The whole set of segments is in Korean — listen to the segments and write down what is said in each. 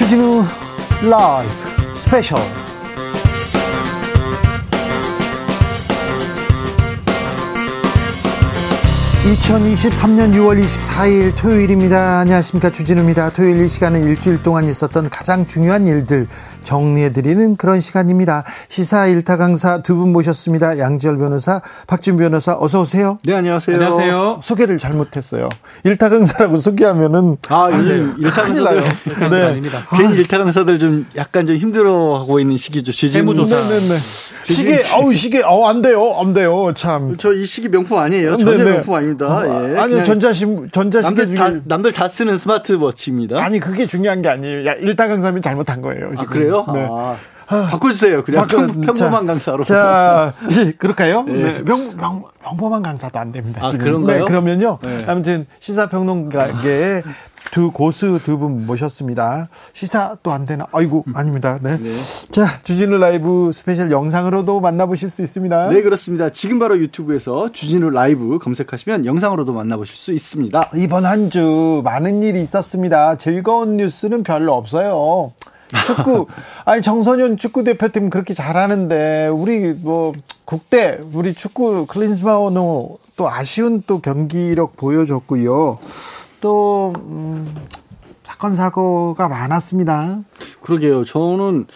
주진우 라이브 스페셜 2023년 6월 24일 토요일입니다. 안녕하십니까. 주진우입니다. 토요일 이 시간은 일주일 동안 있었던 가장 중요한 일들 정리해드리는 그런 시간입니다. 시사 일타 강사 두 분 모셨습니다. 양지열 변호사, 박준 변호사, 어서 오세요. 네, 안녕하세요. 안녕하세요. 소개를 잘못했어요. 일타 강사라고 소개하면은 아, 요즘 일타 강사들 네. 아닙니다. 괜히 일타 강사들 좀 약간 좀 힘들어하고 있는 시기죠. 세무조사. 네네네. 시계, 어우, 시계, 어우, 안 돼요. 안 돼요. 참. 저 이 시기 명품 아니에요. 전혀 네네. 명품 아닙니다. 예. 아니요, 전자심, 전자시계 남들 중에. 다, 남들 다 쓰는 스마트워치입니다. 아니, 그게 중요한 게 아니에요. 야, 일타 강사면 잘못한 거예요. 아, 지금. 그래요? 네. 아, 바꿔주세요. 그냥 바꿔- 평, 평범한 자, 강사로. 자, 그럴까요? 네. 네. 평, 평, 평범한 강사도 안 됩니다. 아, 지금. 그런가요? 네, 그러면요. 네. 아무튼 시사평론가계의 두 고수 두 분 모셨습니다. 시사 또 안 되나? 아이고, 아닙니다. 네. 네. 자, 주진우 라이브 스페셜 영상으로도 만나보실 수 있습니다. 네, 그렇습니다. 지금 바로 유튜브에서 주진우 라이브 검색하시면 영상으로도 만나보실 수 있습니다. 이번 한 주 많은 일이 있었습니다. 즐거운 뉴스는 별로 없어요. 축구 아니 정선현 축구 대표팀 그렇게 잘하는데 우리 뭐 국대 우리 축구 클린스만호 또 아쉬운 또 경기력 보여줬고요. 또 음, 사건 사고가 많았습니다. 그러게요. 저는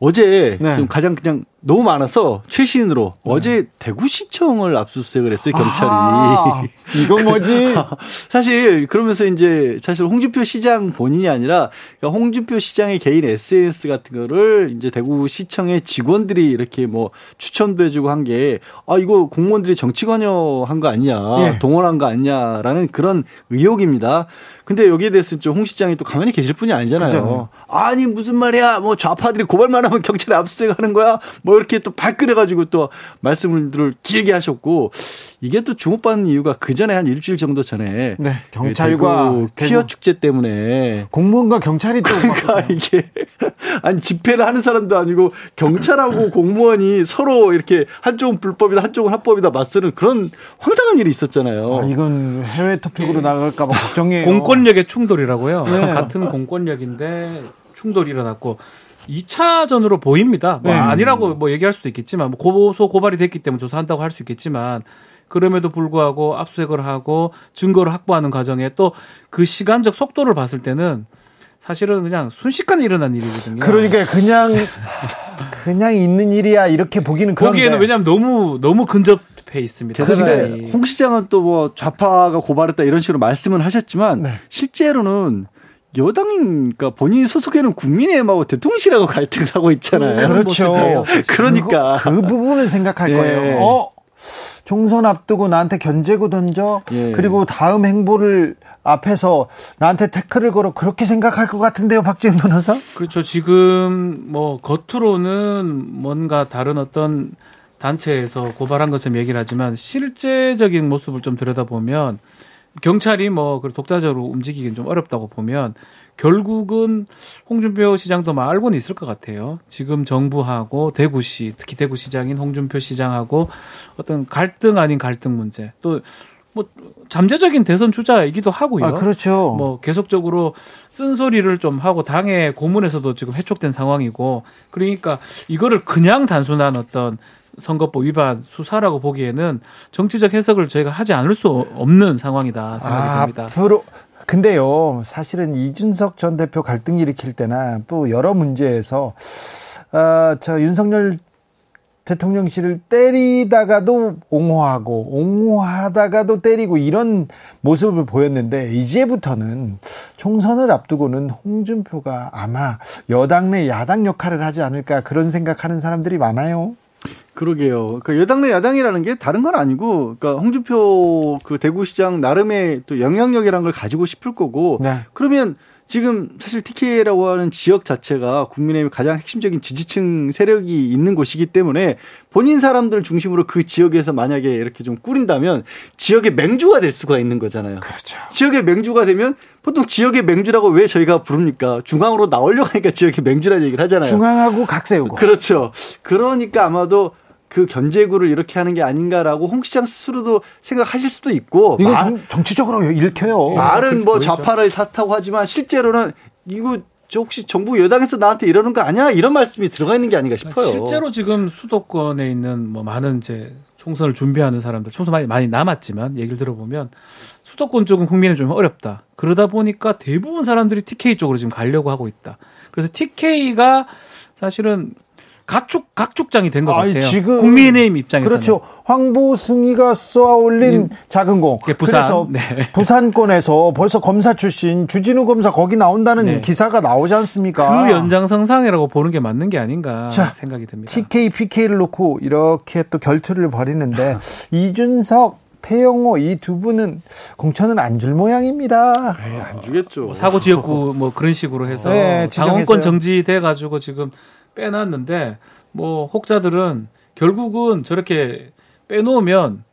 어제 네. 좀 가장 그냥 너무 많아서 최신으로 어제 대구시청을 압수수색을 했어요 경찰이. 아, 이거 뭐지? 사실 그러면서 이제 사실 홍준표 시장 본인이 아니라 그러니까 홍준표 시장의 개인 SNS 같은 거를 이제 대구시청의 직원들이 이렇게 뭐 추천도 해주고 한 게 아 이거 공무원들이 정치 관여한 거 아니냐 예. 동원한 거 아니냐라는 그런 의혹입니다. 근데 여기에 대해서 좀 홍 시장이 또 가만히 계실 분이 아니잖아요. 그렇잖아요. 아니 무슨 말이야 뭐 좌파들이 고발만 하면 경찰에 압수수색하는 거야 뭐 이렇게 또 발끈해가지고 또 말씀을 길게 하셨고 이게 또 주목받는 이유가 그 전에 한 일주일 정도 전에 네, 경찰과 대구 대구- 퀴어 축제 때문에 공무원과 경찰이 또 그러니까 이게 아니 집회를 하는 사람도 아니고 경찰하고 공무원이 서로 이렇게 한쪽은 불법이다 한쪽은 합법이다 맞서는 그런 황당한 일이 있었잖아요. 아, 이건 해외 토픽으로 나갈까봐 걱정이에요. 공권력의 충돌이라고요. 네. 같은 공권력인데 충돌이 일어났고 2차전으로 보입니다. 뭐 네. 아니라고 뭐 얘기할 수도 있겠지만 뭐 고소 고발이 됐기 때문에 조사한다고 할 수 있겠지만 그럼에도 불구하고 압수색을 하고 증거를 확보하는 과정에 또 그 시간적 속도를 봤을 때는 사실은 그냥 순식간에 일어난 일이거든요. 그러니까 그냥 그냥 있는 일이야 이렇게 보기는 그런데 보기에는 왜냐하면 너무 너무 근접해 있습니다. 게다가 시간이. 홍 시장은 또 뭐 좌파가 고발했다 이런 식으로 말씀은 하셨지만 네. 실제로는 여당인 그러니까 본인이 소속해는 국민의힘하고 대통령실하고 갈등을 하고 있잖아요. 그렇죠. 그러니까 그, 그 부분을 생각할 예. 거예요. 어 총선 앞두고 나한테 견제고 던져 예. 그리고 다음 행보를 앞에서 나한테 태클을 걸어 그렇게 생각할 것 같은데요, 박지원 변호사? 그렇죠. 지금 뭐 겉으로는 뭔가 다른 어떤 단체에서 고발한 것처럼 얘기를 하지만 실제적인 모습을 좀 들여다보면 경찰이 뭐그 독자적으로 움직이긴 좀 어렵다고 보면 결국은 홍준표 시장도 뭐 알고는 있을 것 같아요. 지금 정부하고 대구시 특히 대구시장인 홍준표 시장하고 어떤 갈등 아닌 갈등 문제 또 뭐 잠재적인 대선 주자이기도 하고요. 아, 그렇죠. 뭐 계속적으로 쓴소리를 좀 하고 당의 고문에서도 지금 해촉된 상황이고 그러니까 이거를 그냥 단순한 어떤 선거법 위반 수사라고 보기에는 정치적 해석을 저희가 하지 않을 수 없는 상황이다 생각이 아, 듭니다. 앞으로 근데요, 사실은 이준석 전 대표 갈등 일으킬 때나 또 여러 문제에서 아, 저 윤석열 대통령실을 때리다가도 옹호하고 옹호하다가도 때리고 이런 모습을 보였는데 이제부터는 총선을 앞두고는 홍준표가 아마 여당 내 야당 역할을 하지 않을까 그런 생각하는 사람들이 많아요. 그러게요. 그러니까 여당 내 야당이라는 게 다른 건 아니고, 그러니까 홍준표 그 대구시장 나름의 또 영향력이라는 걸 가지고 싶을 거고, 네. 그러면 지금 사실 TK라고 하는 지역 자체가 국민의힘의 가장 핵심적인 지지층 세력이 있는 곳이기 때문에 본인 사람들 중심으로 그 지역에서 만약에 이렇게 좀 꾸린다면 지역의 맹주가 될 수가 있는 거잖아요. 그렇죠. 지역의 맹주가 되면 보통 지역의 맹주라고 왜 저희가 부릅니까? 중앙으로 나오려고 하니까 지역의 맹주라는 얘기를 하잖아요. 중앙하고 각 세우고. 그렇죠. 그러니까 아마도 그 견제구를 이렇게 하는 게 아닌가라고 홍 시장 스스로도 생각하실 수도 있고 이거 말, 정, 정치적으로 읽혀요. 말은 뭐 보이죠. 좌파를 탓하고 하지만 실제로는 이거 저 혹시 정부 여당에서 나한테 이러는 거 아니야? 이런 말씀이 들어가 있는 게 아닌가 싶어요. 실제로 지금 수도권에 있는 뭐 많은 이제 총선을 준비하는 사람들, 총선 많이 많이 남았지만 얘기를 들어보면 수도권 쪽은 국민이 좀 어렵다. 그러다 보니까 대부분 사람들이 TK 쪽으로 지금 가려고 하고 있다. 그래서 TK가 사실은 각축 각축장이 된 것 같아요. 지금 국민의힘 입장에서 그렇죠. 황보승이가 쏘아올린 음, 작은 공. 예, 부산. 그래서 네. 부산권에서 벌써 검사 출신 주진우 검사 거기 나온다는 네. 기사가 나오지 않습니까? 그 연장선상이라고 보는 게 맞는 게 아닌가 자, 생각이 듭니다. TK, PK를 놓고 이렇게 또 결투를 벌이는데 이준석 태영호 이 두 분은 공천은 안 줄 모양입니다. 에이, 네, 안 주겠죠. 뭐 사고 지역구 뭐 그런 식으로 해서 네, 당원권 정지돼 가지고 지금 빼놨는데 뭐 혹자들은 결국은 저렇게 빼놓으면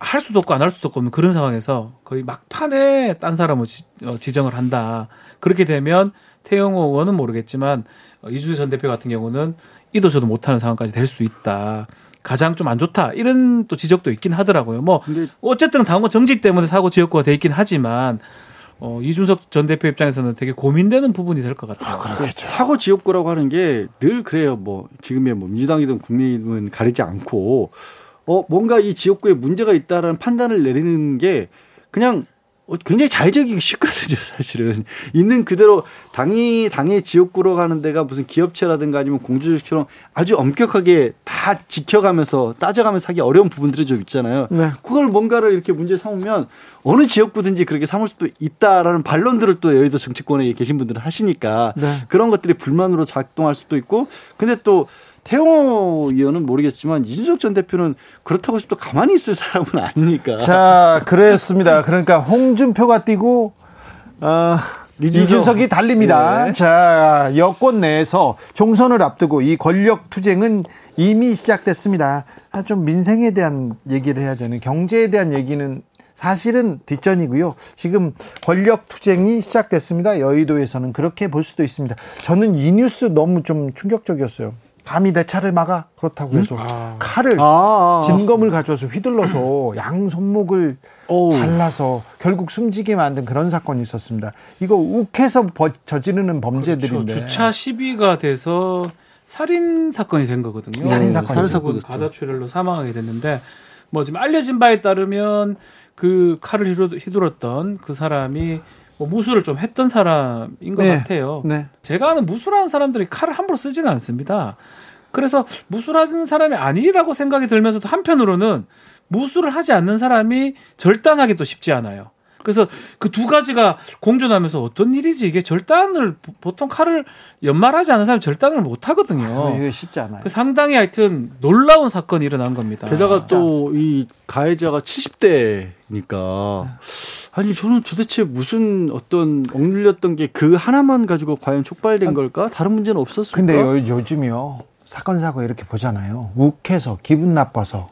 할 수도 없고 안 할 수도 없는 그런 상황에서 거의 막판에 딴 사람을 지, 어, 정을 한다. 그렇게 되면 태영호 의원은 모르겠지만 어, 이준석 전 대표 같은 경우는 이도 저도 못하는 상황까지 될 수 있다. 가장 좀 안 좋다 이런 또 지적도 있긴 하더라고요. 뭐 어쨌든 당원 정지 때문에 사고 지역구가 돼 있긴 하지만 어, 이준석 전 대표 입장에서는 되게 고민되는 부분이 될 것 같아요. 아, 그렇겠죠. 사고 지역구라고 하는 게 늘 그래요. 뭐 지금의 뭐 민주당이든 국민은 가리지 않고 어 뭔가 이 지역구에 문제가 있다라는 판단을 내리는 게 그냥 어, 굉장히 자의적이기 쉽거든요, 사실은. 있는 그대로 당이, 당의 지역구로 가는 데가 무슨 기업체라든가 아니면 공주처럼 아주 엄격하게 다 지켜가면서 따져가면서 하기 어려운 부분들이 좀 있잖아요. 네. 그걸 뭔가를 이렇게 문제 삼으면 어느 지역구든지 그렇게 삼을 수도 있다라는 반론들을 또 여의도 정치권에 계신 분들은 하시니까 네. 그런 것들이 불만으로 작동할 수도 있고 근데 또 태영호 의원은 모르겠지만 이준석 전 대표는 그렇다고 해서 또 가만히 있을 사람은 아니니까. 자, 그랬습니다. 그러니까 홍준표가 뛰고 어, 이준석. 이 달립니다. 네. 자, 여권 내에서 총선을 앞두고 이 권력 투쟁은 이미 시작됐습니다. 아, 좀 민생에 대한 얘기를 해야 되는 경제에 대한 얘기는 사실은 뒷전이고요. 지금 권력 투쟁이 시작됐습니다. 여의도에서는 그렇게 볼 수도 있습니다. 저는 이 뉴스 너무 좀 충격적이었어요. 감히 내 차를 막아 그렇다고 해서 음? 아. 칼을 아, 아, 진검을 가져와서 휘둘러서 양 손목을 오. 잘라서 결국 숨지게 만든 그런 사건이 있었습니다. 이거 욱해서 저지르는 범죄들인데 그렇죠. 주차 시비가 돼서 살인 사건이 된 거거든요. 살인 사건이 살인 사건 가다출혈로 사망하게 됐는데 뭐 지금 알려진 바에 따르면 그 칼을 휘둘렀던 그 사람이 뭐 무술을 좀 했던 사람인 것 네. 같아요. 네. 제가 아는 무술하는 사람들이 칼을 함부로 쓰지는 않습니다. 그래서 무술하는 사람이 아니라고 생각이 들면서도 한편으로는 무술을 하지 않는 사람이 절단하기 도 쉽지 않아요. 그래서 그 두 가지가 공존하면서 어떤 일이지 이게 절단을 보통 칼을 연말하지 않은 사람이 절단을 못 하거든요. 아, 이게 쉽지 않아요. 상당히 하여튼 놀라운 사건이 일어난 겁니다. 게다가 또 이 가해자가 70대니까 아니 저는 도대체 무슨 어떤 억눌렸던 게 그 하나만 가지고 과연 촉발된 아, 걸까? 다른 문제는 없었을까? 근데 요, 요즘이요 사건 사고 이렇게 보잖아요. 욱해서 기분 나빠서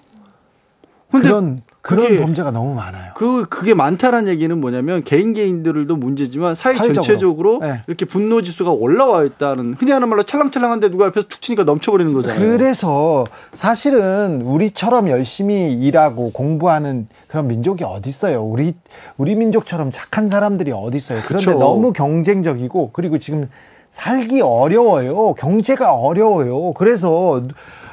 그런 그런 범죄가 너무 많아요. 그 그게 많다라는 얘기는 뭐냐면 개인 개인들도 문제지만 사회 사회적으로. 전체적으로 네. 이렇게 분노 지수가 올라와 있다는 흔히 하는 말로 찰랑찰랑한데 누가 옆에서 툭 치니까 넘쳐버리는 거잖아요. 그래서 사실은 우리처럼 열심히 일하고 공부하는 그런 민족이 어디 있어요? 우리 우리 민족처럼 착한 사람들이 어디 있어요? 그런데 그렇죠. 너무 경쟁적이고 그리고 지금 살기 어려워요. 경제가 어려워요. 그래서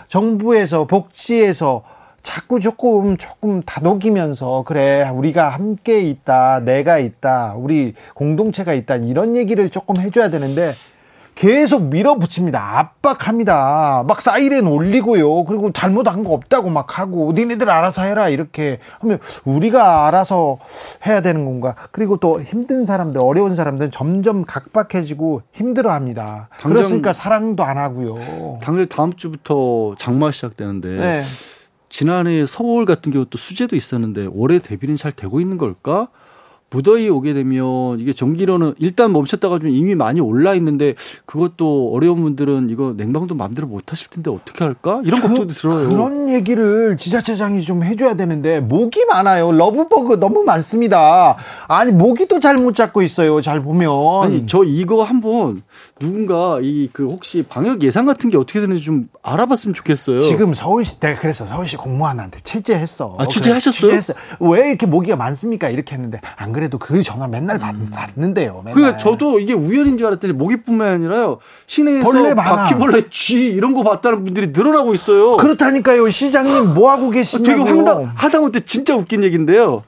정부에서 복지에서 자꾸 조금 조금 다독이면서 그래 우리가 함께 있다 내가 있다 우리 공동체가 있다 이런 얘기를 조금 해줘야 되는데 계속 밀어붙입니다. 압박합니다. 막 사이렌 올리고요. 그리고 잘못한 거 없다고 막 하고 니네들 알아서 해라 이렇게 하면 우리가 알아서 해야 되는 건가? 그리고 또 힘든 사람들 어려운 사람들은 점점 각박해지고 힘들어합니다. 그렇으니까 사랑도 안 하고요. 당장 다음 주부터 장마 시작되는데 네. 지난해 서울 같은 경우도 수재도 있었는데 올해 대비는 잘 되고 있는 걸까? 무더위 오게 되면 이게 전기료는 일단 멈췄다가 좀 이미 많이 올라 있는데 그것도 어려운 분들은 이거 냉방도 마음대로 못 하실 텐데 어떻게 할까? 이런 그, 걱정도 들어요. 그런 얘기를 지자체장이 좀 해줘야 되는데 모기 많아요. 러브버그 너무 많습니다. 아니 모기도 잘 못 잡고 있어요. 잘 보면. 아니 저 이거 한번 누군가 이 그 혹시 방역 예상 같은 게 어떻게 되는지 좀 알아봤으면 좋겠어요. 지금 서울시 내가 그래서 서울시 공무원한테 취재했어. 아 취재하셨어요? 취재했어요. 왜 이렇게 모기가 많습니까? 이렇게 했는데 안 그래 도 그 전화 맨날 받, 음. 받는데요. 맨날. 그 저도 이게 우연인 줄 알았더니 모기뿐만 아니라요. 시내에서 벌레 많아. 바퀴벌레 쥐 이런 거 봤다는 분들이 늘어나고 있어요. 그렇다니까요. 시장님 뭐 하고 계시냐고. 되게 황당 하다못해 진짜 웃긴 얘기인데요.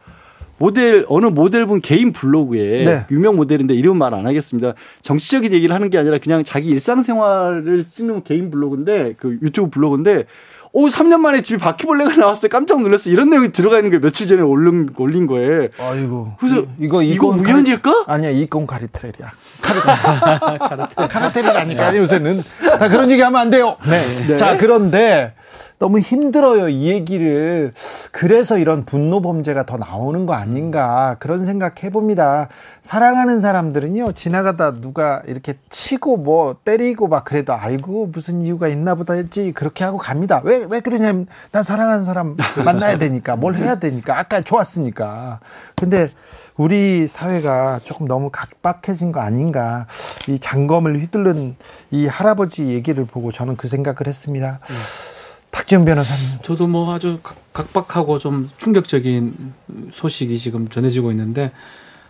모델 어느 모델분 개인 블로그에 네. 유명 모델인데 이름 말 안 하겠습니다. 정치적인 얘기를 하는 게 아니라 그냥 자기 일상생활을 찍는 개인 블로그인데 그 유튜브 블로그인데 오 3년 만에 집에 바퀴벌레가 나왔어요. 깜짝 놀랐어. 이런 내용이 들어가 있는 게 며칠 전에 올린 올린 거예요. 아이고. 그래서 이 거 이거 이건 우연일까? 아니야 이건 카리트렐이야. 카리트렐. 카리트렐이라니까 요새는 다 그런 얘기 하면 안 돼요. 네. 자 그런데 너무 힘들어요 이 얘기를. 그래서 이런 분노 범죄가 더 나오는 거 아닌가 그런 생각 해봅니다. 사랑하는 사람들은요 지나가다 누가 이렇게 치고 뭐 때리고 막 그래도 아이고 무슨 이유가 있나 보다 했지 그렇게 하고 갑니다. 왜 왜 그러냐면 난 사랑하는 사람 만나야 되니까 뭘 해야 되니까 아까 좋았으니까. 근데 우리 사회가 조금 너무 각박해진 거 아닌가. 이 장검을 휘두른 이 할아버지 얘기를 보고 저는 그 생각을 했습니다. 박지원 변호사님. 저도 뭐 아주 각- 각박하고 좀 충격적인 소식이 지금 전해지고 있는데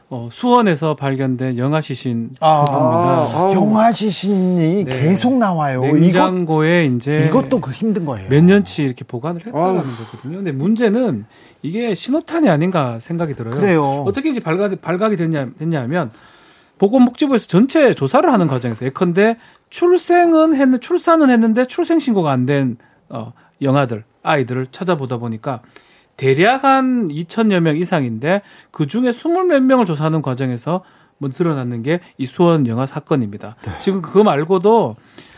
어, 수원에서 발견된 영아 시신 아, 부부입니다. 아우. 영화 시신이 네. 계속 나와요. 이것, 냉장고에 이제 이것도 그 힘든 거예요. 몇 년치 이렇게 보관을 했다는 아우. 거거든요. 근데 문제는 이게 신호탄이 아닌가 생각이 들어요. 그래요. 어떻게 이제 발각, 발각이 됐냐, 됐냐면 보건복지부에서 전체 조사를 하는 과정에서 예컨대 출생은 했는 출산은 했는데 출생 신고가 안 된 어, 영아들 아이들을 찾아보다 보니까 대략 한 2천여 명 이상인데 그 중에 20몇 명을 조사하는 과정에서 뭐 드러났는 게 이 수원 영아 사건입니다. 지금 그거 말고도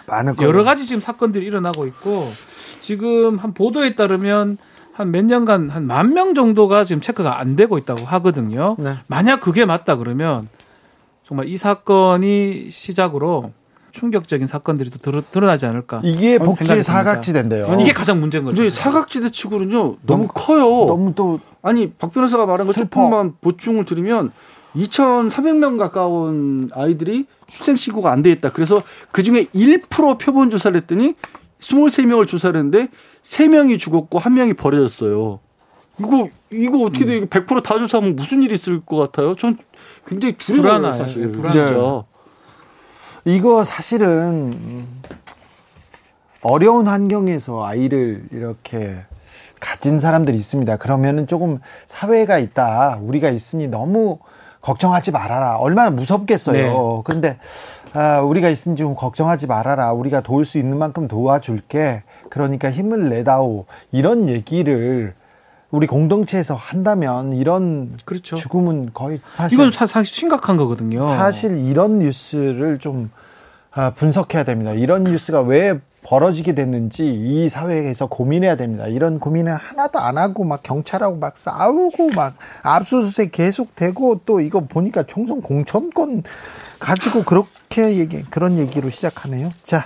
많은 여러 가지 지금 사건들이 일어나고 있고 지금 한 보도에 따르면 한 몇 년간 한 만 명 정도가 지금 체크가 안 되고 있다고 하거든요. 네. 만약 그게 맞다 그러면 정말 이 사건이 시작으로 충격적인 사건들이 또 드러, 드러나지 않을까. 이게 듭니다. 사각지대인데요. 이게 가장 문제인 거죠. 근데 사각지대 치고는요 너무 너무- 커요. 너무 또 아니 박 변호사가 말한 거 슬퍼. 조금만 보충을 드리면 2,300명 가까운 아이들이 출생 신고가 안 돼 있다. 그래서 그 중에 1% 표본 조사를 했더니 23명을 조사를 했는데 3명이 죽었고 1명이 버려졌어요. 이거 이거 어떻게 돼? 100%다 조사하면 무슨 일이 있을 것 같아요? 전 굉장히 두려워요, 불안해요. 사실. 예, 불안해요. 이거 사실은 음, 어려운 환경에서 아이를 이렇게 가진 사람들이 있습니다. 그러면은 조금 사회가 있다. 우리가 있으니 너무 걱정하지 말아라. 얼마나 무섭겠어요. 네. 그런데 아, 우리가 있으니 좀 걱정하지 말아라. 우리가 도울 수 있는 만큼 도와줄게. 그러니까 힘을 내다오. 이런 얘기를 우리 공동체에서 한다면 이런 그렇죠. 죽음은 거의 사실 이건 사, 사실 심각한 거거든요. 사실 이런 뉴스를 좀 아, 분석해야 됩니다. 이런 뉴스가 왜 벌어지게 됐는지 이 사회에서 고민해야 됩니다. 이런 고민을 하나도 안 하고 막 경찰하고 막 싸우고 막 압수수색 계속되고 또 이거 보니까 총선 공천권 가지고 그렇게 얘기 그런 얘기로 시작하네요. 자,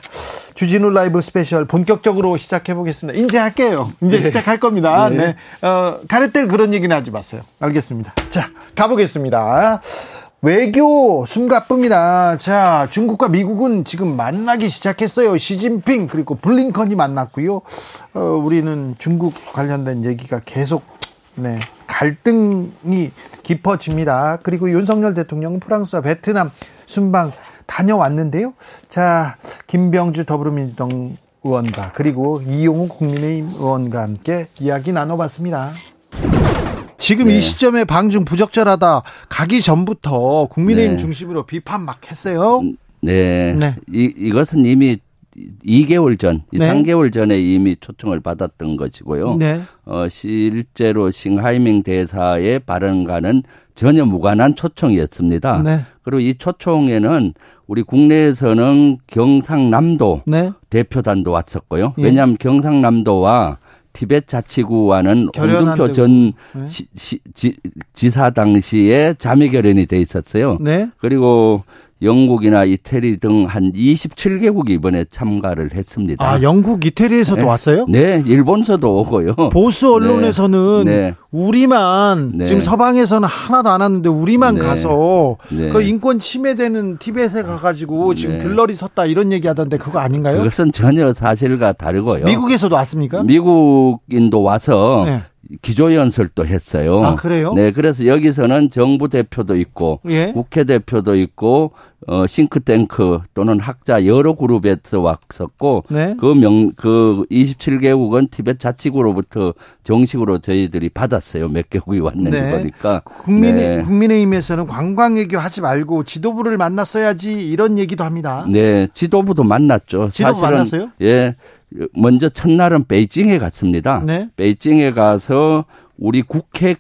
주진우 라이브 스페셜 본격적으로 시작해 보겠습니다. 이제 할게요. 이제 시작할 겁니다. 네. 어, 가래때 그런 얘기는 하지 마세요. 알겠습니다. 자, 가보겠습니다. 외교 숨가쁩니다. 자, 중국과 미국은 지금 만나기 시작했어요. 시진핑 그리고 블링컨이 만났고요. 어, 우리는 중국 관련된 얘기가 계속 네, 갈등이 깊어집니다. 그리고 윤석열 대통령은 프랑스와 베트남 순방 다녀왔는데요. 자, 김병주 더불어민주당 의원과 그리고 이용우 국민의힘 의원과 함께 이야기 나눠봤습니다. 지금 이 시점에 방중 부적절하다 가기 전부터 국민의힘 네. 중심으로 비판 막 했어요. 네. 네. 이, 이것은 이미 2개월 전, 이 네. 3개월 전에 이미 초청을 받았던 것이고요. 네. 어, 실제로 싱하이밍 대사의 발언과는 전혀 무관한 초청이었습니다. 네. 그리고 이 초청에는 우리 국내에서는 경상남도 네. 대표단도 왔었고요. 예. 왜냐하면 경상남도와 티벳 자치구와는 홍준표 전 네. 시, 시, 지, 지사 당시에 자매 결연이 돼 있었어요. 네. 그리고 영국이나 이태리 등 한 27개국이 이번에 참가를 했습니다. 아, 영국 이태리에서도 네. 왔어요? 네, 일본서도 오고요. 보수 언론에서는 네. 네. 우리만 네. 지금 서방에서는 하나도 안 왔는데 우리만 네. 가서 네. 그 인권 침해되는 티벳에 가가지고 지금 네. 들러리 섰다 이런 얘기하던데 그거 아닌가요? 그것은 전혀 사실과 다르고요. 미국에서도 왔습니까? 미국인도 와서 네. 기조연설도 했어요. 아, 그래요? 네, 그래서 여기서는 정부 대표도 있고 예. 국회 대표도 있고 어 싱크탱크 또는 학자 여러 그룹에서 왔었고 네. 그명그 27개국은 티벳 자치구로부터 정식으로 저희들이 받았어요. 몇 개국이 왔는지 네. 보니까 국민 네. 국민의힘에서는 관광 외교 하지 말고 지도부를 만났어야지 이런 얘기도 합니다. 네, 지도부도 만났죠. 지도부 사실은 만났어요? 예. 먼저 첫날은 베이징에 갔습니다. 네. 베이징에 가서 우리 국회에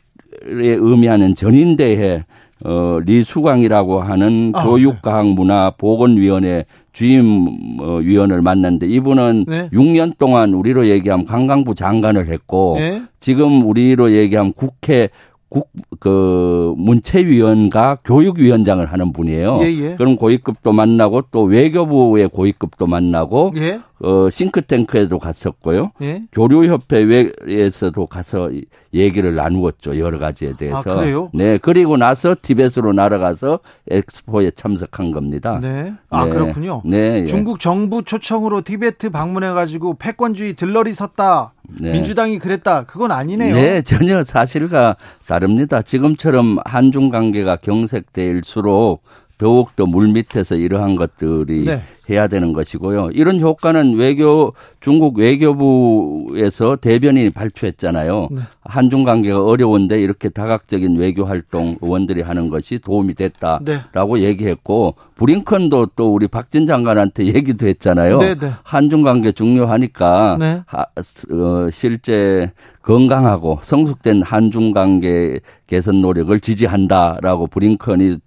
의미하는 전인대회 어, 리수광이라고 하는 아, 교육과학문화보건위원회 주임 어, 위원을 만났는데 이분은 네. 6년 동안 우리로 얘기하면 관광부 장관을 했고 네. 지금 우리로 얘기하면 국회 국, 그, 문체위원과 교육위원장을 하는 분이에요. 예, 예. 그럼 고위급도 만나고 또 외교부의 고위급도 만나고, 예. 어, 싱크탱크에도 갔었고요. 예. 교류협회에서도 가서 얘기를 나누었죠. 여러 가지에 대해서. 아, 그래요? 네. 그리고 나서 티벳으로 날아가서 엑스포에 참석한 겁니다. 네. 아, 네. 그렇군요. 네. 예. 중국 정부 초청으로 티베트 방문해가지고 패권주의 들러리 섰다. 네. 민주당이 그랬다. 그건 아니네요. 네, 전혀 사실과 다릅니다. 지금처럼 한중 관계가 경색될수록 더욱더 물 밑에서 이러한 것들이 네. 해야 되는 것이고요. 이런 효과는 외교 중국 외교부에서 대변인이 발표했잖아요. 네. 한중 관계가 어려운데 이렇게 다각적인 외교 활동 의원들이 하는 것이 도움이 됐다라고 네. 얘기했고 브링컨도 또 우리 박진 장관한테 얘기도 했잖아요. 네, 네. 한중 관계 중요하니까 네. 하, 어, 실제 건강하고 성숙된 한중 관계 개선 노력을 지지한다라고 브링컨이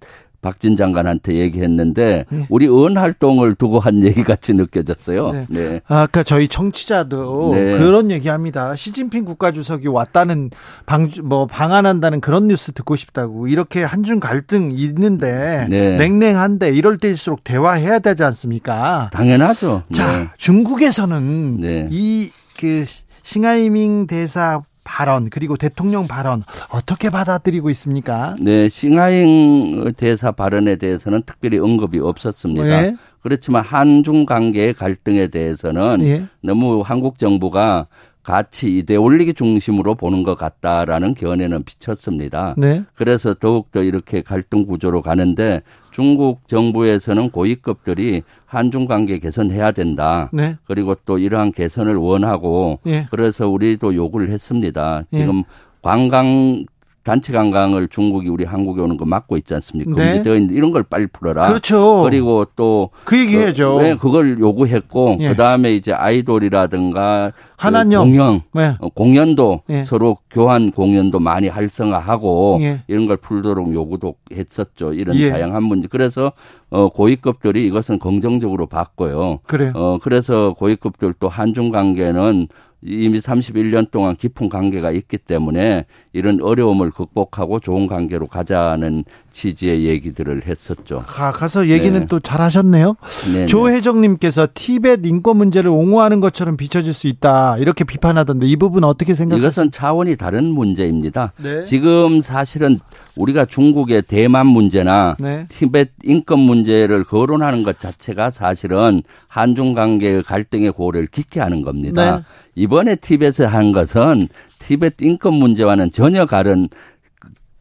박진 장관한테 얘기했는데 네. 우리 은 활동을 두고 한 얘기 같이 느껴졌어요. 네. 네. 아까 저희 청취자도 네. 그런 얘기합니다. 시진핑 국가주석이 왔다는 방 뭐 방한한다는 그런 뉴스 듣고 싶다고 이렇게 한중 갈등 있는데 네. 냉랭한데 이럴 때일수록 대화해야 되지 않습니까? 당연하죠. 자, 네. 중국에서는 네. 이그 싱하이밍 대사 발언 그리고 대통령 발언 어떻게 받아들이고 있습니까? 네, 싱하잉 대사 발언에 대해서는 특별히 언급이 없었습니다. 네. 그렇지만 한중 관계의 갈등에 대해서는 예. 너무 한국 정부가 가치 이데올리기 중심으로 보는 것 같다라는 견해는 비쳤습니다. 네. 그래서 더욱더 이렇게 갈등 구조로 가는데 중국 정부에서는 고위급들이 한중 관계 개선해야 된다. 네. 그리고 또 이러한 개선을 원하고 예. 그래서 우리도 요구를 했습니다. 예. 지금 관광 단체 관광을 중국이 우리 한국에 오는 거 막고 있지 않습니까? 네. 금지되어 있는데 이런 걸 빨리 풀어라. 그렇죠. 그리고 또 그 얘기 해야죠. 그, 네, 그걸 요구했고 예. 그다음에 이제 아이돌이라든가 그 한한령. 공연 네. 어, 공연도 예. 서로 교환 공연도 많이 활성화하고 예. 이런 걸 풀도록 요구도 했었죠. 이런 예. 다양한 문제. 그래서 어 고위급들이 이것은 긍정적으로 봤고요. 그래요. 어 그래서 고위급들도 한중 관계는 이미 31년 동안 깊은 관계가 있기 때문에 이런 어려움을 극복하고 좋은 관계로 가자는 취지의 얘기들을 했었죠. 가, 가서 얘기는 네. 또 잘하셨네요. 네, 조혜정님께서 티벳 인권 문제를 옹호하는 것처럼 비춰질 수 있다 이렇게 비판하던데 이 부분 어떻게 생각하세요? 이것은 차원이 다른 문제입니다. 네. 지금 사실은 우리가 중국의 대만 문제나 네. 티벳 인권 문제를 거론하는 것 자체가 사실은 한중 관계의 갈등의 골을 깊게 하는 겁니다. 네. 이번에 티벳에 한 것은 티벳 인권 문제와는 전혀 다른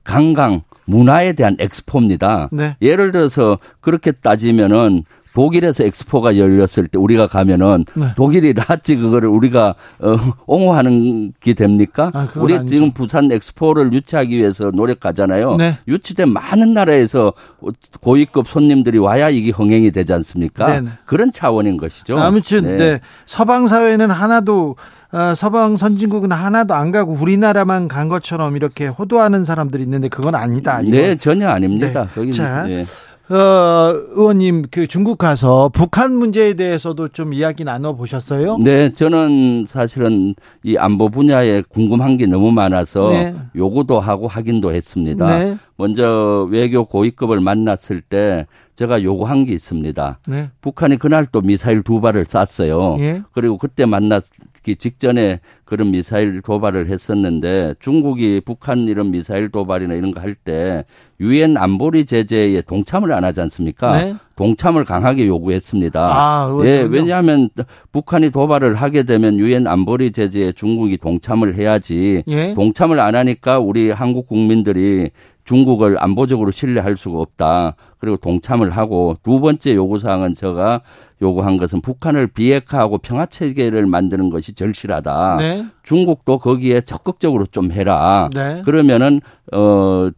관광 문화에 대한 엑스포입니다. 네. 예를 들어서 그렇게 따지면은 독일에서 엑스포가 열렸을 때 우리가 가면은 네. 독일이 나치 그거를 우리가 어, 옹호하는 게 됩니까? 아, 우리 아니죠. 지금 부산 엑스포를 유치하기 위해서 노력하잖아요. 네. 유치된 많은 나라에서 고위급 손님들이 와야 이게 흥행이 되지 않습니까? 네네. 그런 차원인 것이죠. 아무튼 네. 서방 사회는 하나도 어, 서방 선진국은 하나도 안 가고 우리나라만 간 것처럼 이렇게 호도하는 사람들이 있는데 그건 아니다. 이거. 네, 전혀 아닙니다. 네. 자, 예. 어, 의원님 그 중국 가서 북한 문제에 대해서도 좀 이야기 나눠 보셨어요? 네, 저는 사실은 이 안보 분야에 궁금한 게 너무 많아서 네. 요구도 하고 확인도 했습니다. 네. 먼저 외교 고위급을 만났을 때 제가 요구한 게 있습니다. 네. 북한이 그날 또 미사일 두 발을 쐈어요. 예. 그리고 그때 만났 기 있기 직전에 그런 미사일 도발을 했었는데 중국이 북한 이런 미사일 도발이나 이런 거 할 때 유엔 안보리 제재에 동참을 안 하지 않습니까? 네. 동참을 강하게 요구했습니다. 아, 예? 왜냐하면 북한이 도발을 하게 되면 유엔 안보리 제재에 중국이 동참을 해야지 예. 동참을 안 하니까 우리 한국 국민들이 중국을 안보적으로 신뢰할 수가 없다. 그리고 동참을 하고 두 번째 요구 사항은 제가 요구한 것은 북한을 비핵화하고 평화 체계를 만드는 것이 절실하다. 네. 중국도 거기에 적극적으로 좀 해라. 네. 그러면은 어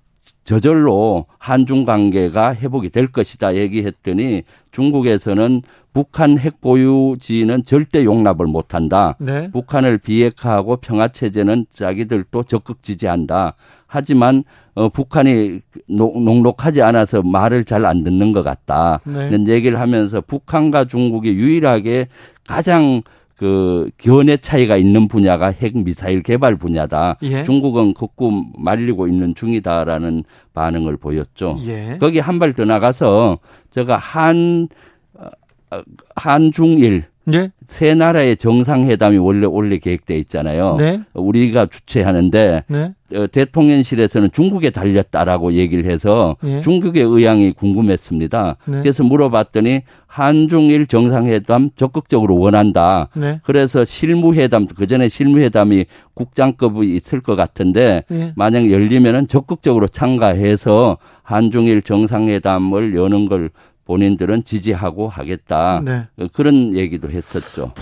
저절로 한중 관계가 회복이 될 것이다 얘기했더니 중국에서는 북한 핵 보유지는 절대 용납을 못 한다. 네. 북한을 비핵화하고 평화 체제는 자기들도 적극 지지한다. 하지만 어, 북한이 녹- 녹록하지 않아서 말을 잘 안 듣는 것 같다. 네. 이런 얘기를 하면서 북한과 중국이 유일하게 가장 그 견해 차이가 있는 분야가 핵 미사일 개발 분야다. 예. 중국은 극구 말리고 있는 중이다라는 반응을 보였죠. 예. 거기 한 발 더 나가서 제가 한 어, 어, 한중일 예. 세 나라의 정상회담이 원래 원래 계획돼 있잖아요. 네. 우리가 주최하는데 네. 어, 대통령실에서는 중국에 달렸다라고 얘기를 해서 예. 중국의 의향이 궁금했습니다. 네. 그래서 물어봤더니 한중일 정상회담 적극적으로 원한다. 네. 그래서 실무회담 그 전에 실무회담이 국장급이 있을 것 같은데 예. 만약 열리면은 적극적으로 참가해서 한중일 정상회담을 여는 걸 본인들은 지지하고 하겠다. 네. 어, 그런 얘기도 했었죠.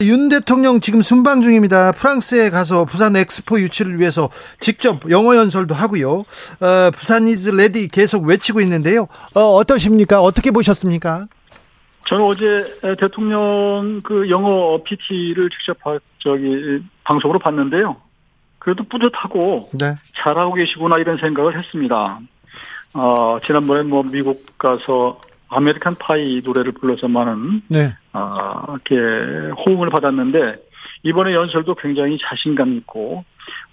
윤 대통령 지금 순방 중입니다. 프랑스에 가서 부산 엑스포 유치를 위해서 직접 영어 연설도 하고요. 어, Busan is ready 계속 외치고 있는데요. 어, 어떠십니까? 어떻게 보셨습니까? 저는 어제 대통령 그 영어 PT를 직접 봐- 저기 방송으로 봤는데요. 그래도 뿌듯하고 네. 잘하고 계시구나 이런 생각을 했습니다. 어, 지난번에 뭐 미국 가서 American Pie 노래를 불러서 많은 네. 아, 이렇게 호응을 받았는데 이번에 연설도 굉장히 자신감 있고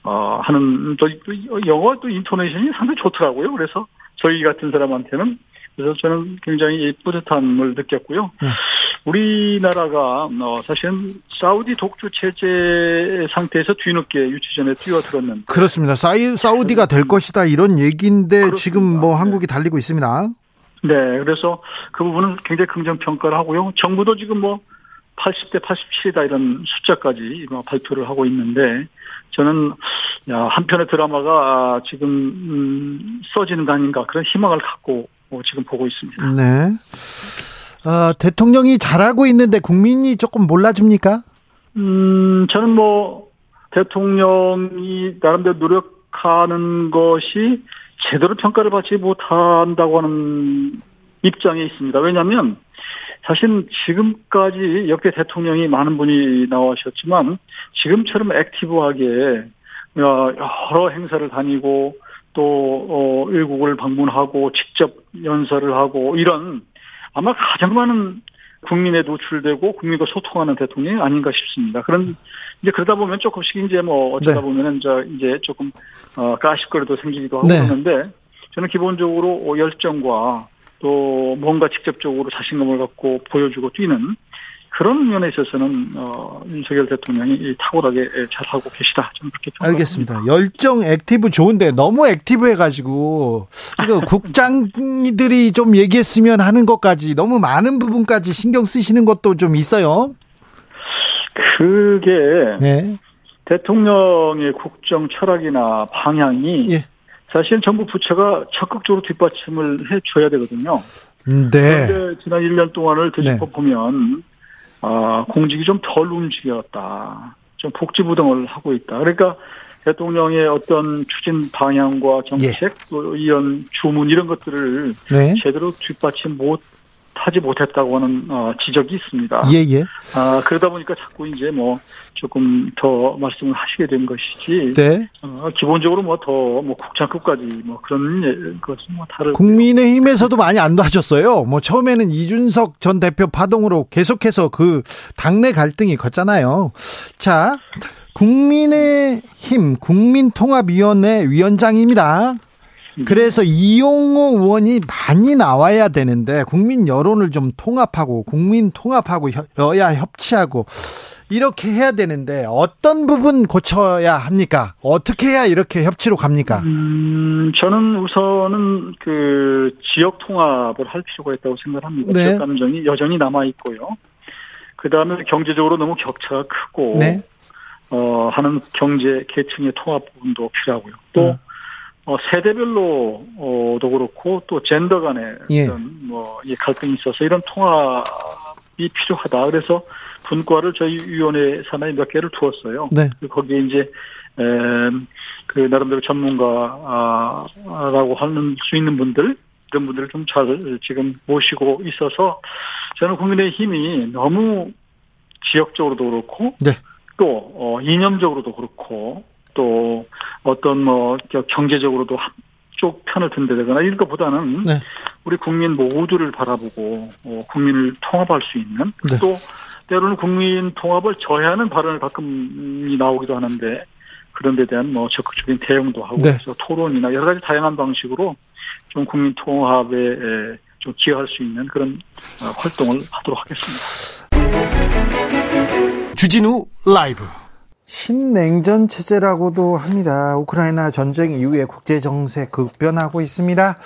어, 하는 또, 또 영어 또 intonation이 상당히 좋더라고요. 그래서 저희 같은 사람한테는 그래서 저는 굉장히 뿌듯함을 느꼈고요. 네. 우리나라가 어, 사실은 사우디 독주 체제 상태에서 뒤늦게 유치전에 뛰어들었는데 그렇습니다. 사이, 사우디가 될 것이다 이런 얘기인데 그렇습니다. 지금 뭐 네. 한국이 달리고 있습니다. 네, 그래서 그 부분은 굉장히 긍정 평가를 하고요. 정부도 지금 뭐 80대 87이다 이런 숫자까지 뭐 발표를 하고 있는데 저는 야, 한편의 드라마가 아, 지금 음, 써지는 거 아닌가 그런 희망을 갖고 어, 지금 보고 있습니다. 네. 어, 대통령이 잘하고 있는데 국민이 조금 몰라줍니까? 음, 저는 뭐 대통령이 나름대로 노력하는 것이 제대로 평가를 받지 못한다고 하는 입장에 있습니다. 왜냐하면 사실 지금까지 역대 대통령이 많은 분이 나오셨지만 지금처럼 액티브하게 어, 여러 행사를 다니고 또 어, 일국을 방문하고 직접 연설을 하고 이런 아마 가장 많은 국민에 노출되고 국민과 소통하는 대통령이 아닌가 싶습니다. 그런 이제 그러다 보면 조금씩 이제 뭐 어쩌다 네. 보면은 저 이제 조금 어 가십거리도 생기기도 하고 네. 그러는데 저는 기본적으로 열정과 또 뭔가 직접적으로 자신감을 갖고 보여주고 뛰는 그런 면에 있어서는 어 윤석열 대통령이 이 탁월하게 잘하고 계시다. 저는 그렇게. 알겠습니다. 열정 active 좋은데 너무 active 해가지고 이거 국장들이 좀 얘기했으면 하는 것까지 너무 많은 부분까지 신경 쓰시는 것도 좀 있어요. 그게 네. 대통령의 국정 철학이나 방향이 예. 사실 정부 부처가 적극적으로 뒷받침을 해줘야 되거든요. 네. 그런데 지난 1년 동안을 되짚어 네. 보면 아, 공직이 좀 덜 움직였다. 좀 복지부동을 하고 있다. 그러니까 대통령의 어떤 추진 방향과 정책, 또 이런 주문 이런 것들을 네. 제대로 뒷받침 못 하지 못했다고 하는 어, 지적이 있습니다. 예, 예. 아, 그러다 보니까 자꾸 이제 뭐 조금 더 말씀을 하시게 된 것이지. 네. 어, 기본적으로 뭐 더뭐 국장급까지 뭐 그런 예, 것은 뭐 다를. 국민의힘에서도 많이 안 도와줬어요. 뭐 처음에는 이준석 전 대표 파동으로 계속해서 그 당내 갈등이 컸잖아요. 자, 국민의힘 국민통합위원회 위원장입니다. 그래서 이용호 의원이 많이 나와야 되는데 국민 여론을 좀 통합하고 국민 통합하고 여- 여야 협치하고 이렇게 해야 되는데 어떤 부분 고쳐야 합니까? 어떻게 해야 이렇게 협치로 갑니까? 음, 저는 우선은 그 지역 통합을 할 필요가 있다고 생각합니다. 네. 지역 감정이 여전히 남아 있고요. 그 다음에 경제적으로 너무 격차가 크고 네. 어, 하는 경제 계층의 통합 부분도 필요하고요. 또 음. 어, 세대별로 어도 그렇고 또 젠더 간의 예. 어떤 뭐이 갈등이 있어서 이런 통합이 필요하다. 그래서 분과를 저희 위원회 산하에 몇 개를 두었어요. 네. 거기에 이제 에, 그 나름대로 전문가라고 하는 수 있는 분들 이런 분들을 좀 잘 지금 모시고 있어서 저는 국민의 힘이 너무 지역적으로도 그렇고 네. 또 어, 이념적으로도 그렇고 또 어떤 뭐 경제적으로도 한쪽 편을 든다거나 이런 것보다는 네. 우리 국민 모두를 바라보고 어, 국민을 통합할 수 있는 네. 또 때로는 국민 통합을 저해하는 발언을 가끔 나오기도 하는데 그런 데 대한 뭐 적극적인 대응도 하고 네. 그래서 토론이나 여러 가지 다양한 방식으로 좀 국민 통합에 에, 좀 기여할 수 있는 그런 어, 활동을 하도록 하겠습니다. 주진우 라이브 신냉전 체제라고도 합니다. 우크라이나 전쟁 이후에 국제 정세 급변하고 있습니다.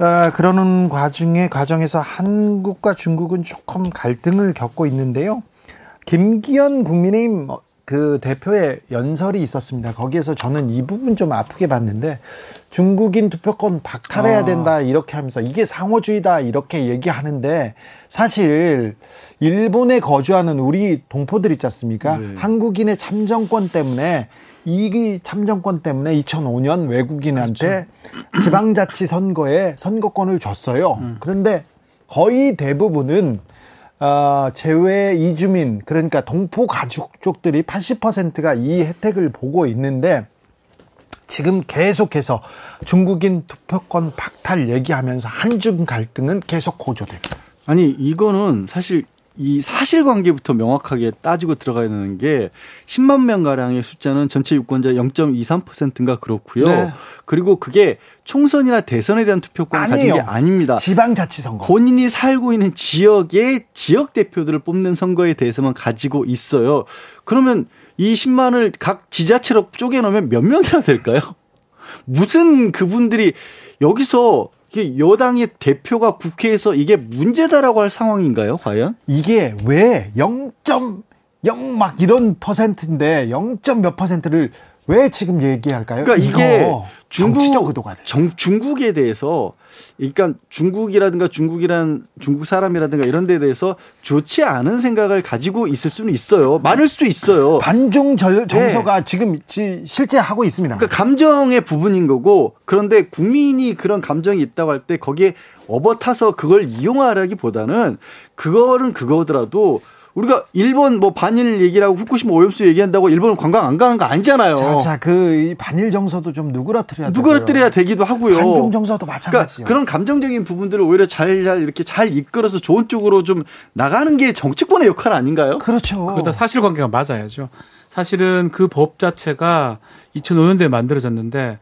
아, 그러는 과중에 과정에서 한국과 중국은 조금 갈등을 겪고 있는데요. 김기현 국민의힘 그 대표의 연설이 있었습니다. 거기에서 저는 이 부분 좀 아프게 봤는데 중국인 투표권 박탈해야 아. 된다 이렇게 하면서 이게 상호주의다 이렇게 얘기하는데 사실 일본에 거주하는 우리 동포들 있지 않습니까? 네. 한국인의 참정권 때문에 이 참정권 때문에 2005년 외국인한테 지방자치 선거에 선거권을 줬어요. 그런데 거의 대부분은 어, 제외 이주민 그러니까 동포 가족들이 80%가 이 혜택을 보고 있는데 지금 계속해서 중국인 투표권 박탈 얘기하면서 한중 갈등은 계속 고조됩니다. 아니 이거는 사실 이 사실관계부터 명확하게 따지고 들어가야 되는 게 10만 명 가량의 숫자는 전체 유권자 0.23%인가 그렇고요. 네. 그리고 그게 총선이나 대선에 대한 투표권을 가진 게 아니에요. 아닙니다. 지방자치선거. 본인이 살고 있는 지역의 지역 대표들을 뽑는 선거에 대해서만 가지고 있어요. 그러면 이 10만을 각 지자체로 쪼개놓으면 몇 명이나 될까요? 무슨 그분들이 여기서 여당의 대표가 국회에서 이게 문제다라고 할 상황인가요, 과연? 이게 왜 0.0 막 이런 퍼센트인데 0. 몇 퍼센트를 왜 지금 얘기할까요? 그러니까 이게 중국 정치적 의도가 돼. 정, 중국에 대해서 그러니까 중국이라든가 중국이란 중국 사람이라든가 이런 데에 대해서 좋지 않은 생각을 가지고 있을 수는 있어요. 많을 수도 있어요. 반중 절- 정서가 지금 지- 실제 하고 있습니다. 네. 그러니까 감정의 부분인 거고 그런데 국민이 그런 감정이 있다고 할 때 거기에 업어타서 그걸 이용하라기보다는 그거는 그거더라도 우리가 일본 뭐 반일 얘기라고 후쿠시마 오염수 얘기한다고 일본 관광 안 가는 거 아니잖아요. 자, 자, 그 반일 정서도 좀 누그러뜨려야 누그러뜨려야 되기도 하고요. 반중 정서도 그러니까 마찬가지죠. 그런 감정적인 부분들을 오히려 잘, 잘 이렇게 잘 이끌어서 좋은 쪽으로 좀 나가는 게 정치권의 역할 아닌가요? 그렇죠. 그다 사실관계가 맞아야죠. 사실은 그 법 자체가 2005년도에 만들어졌는데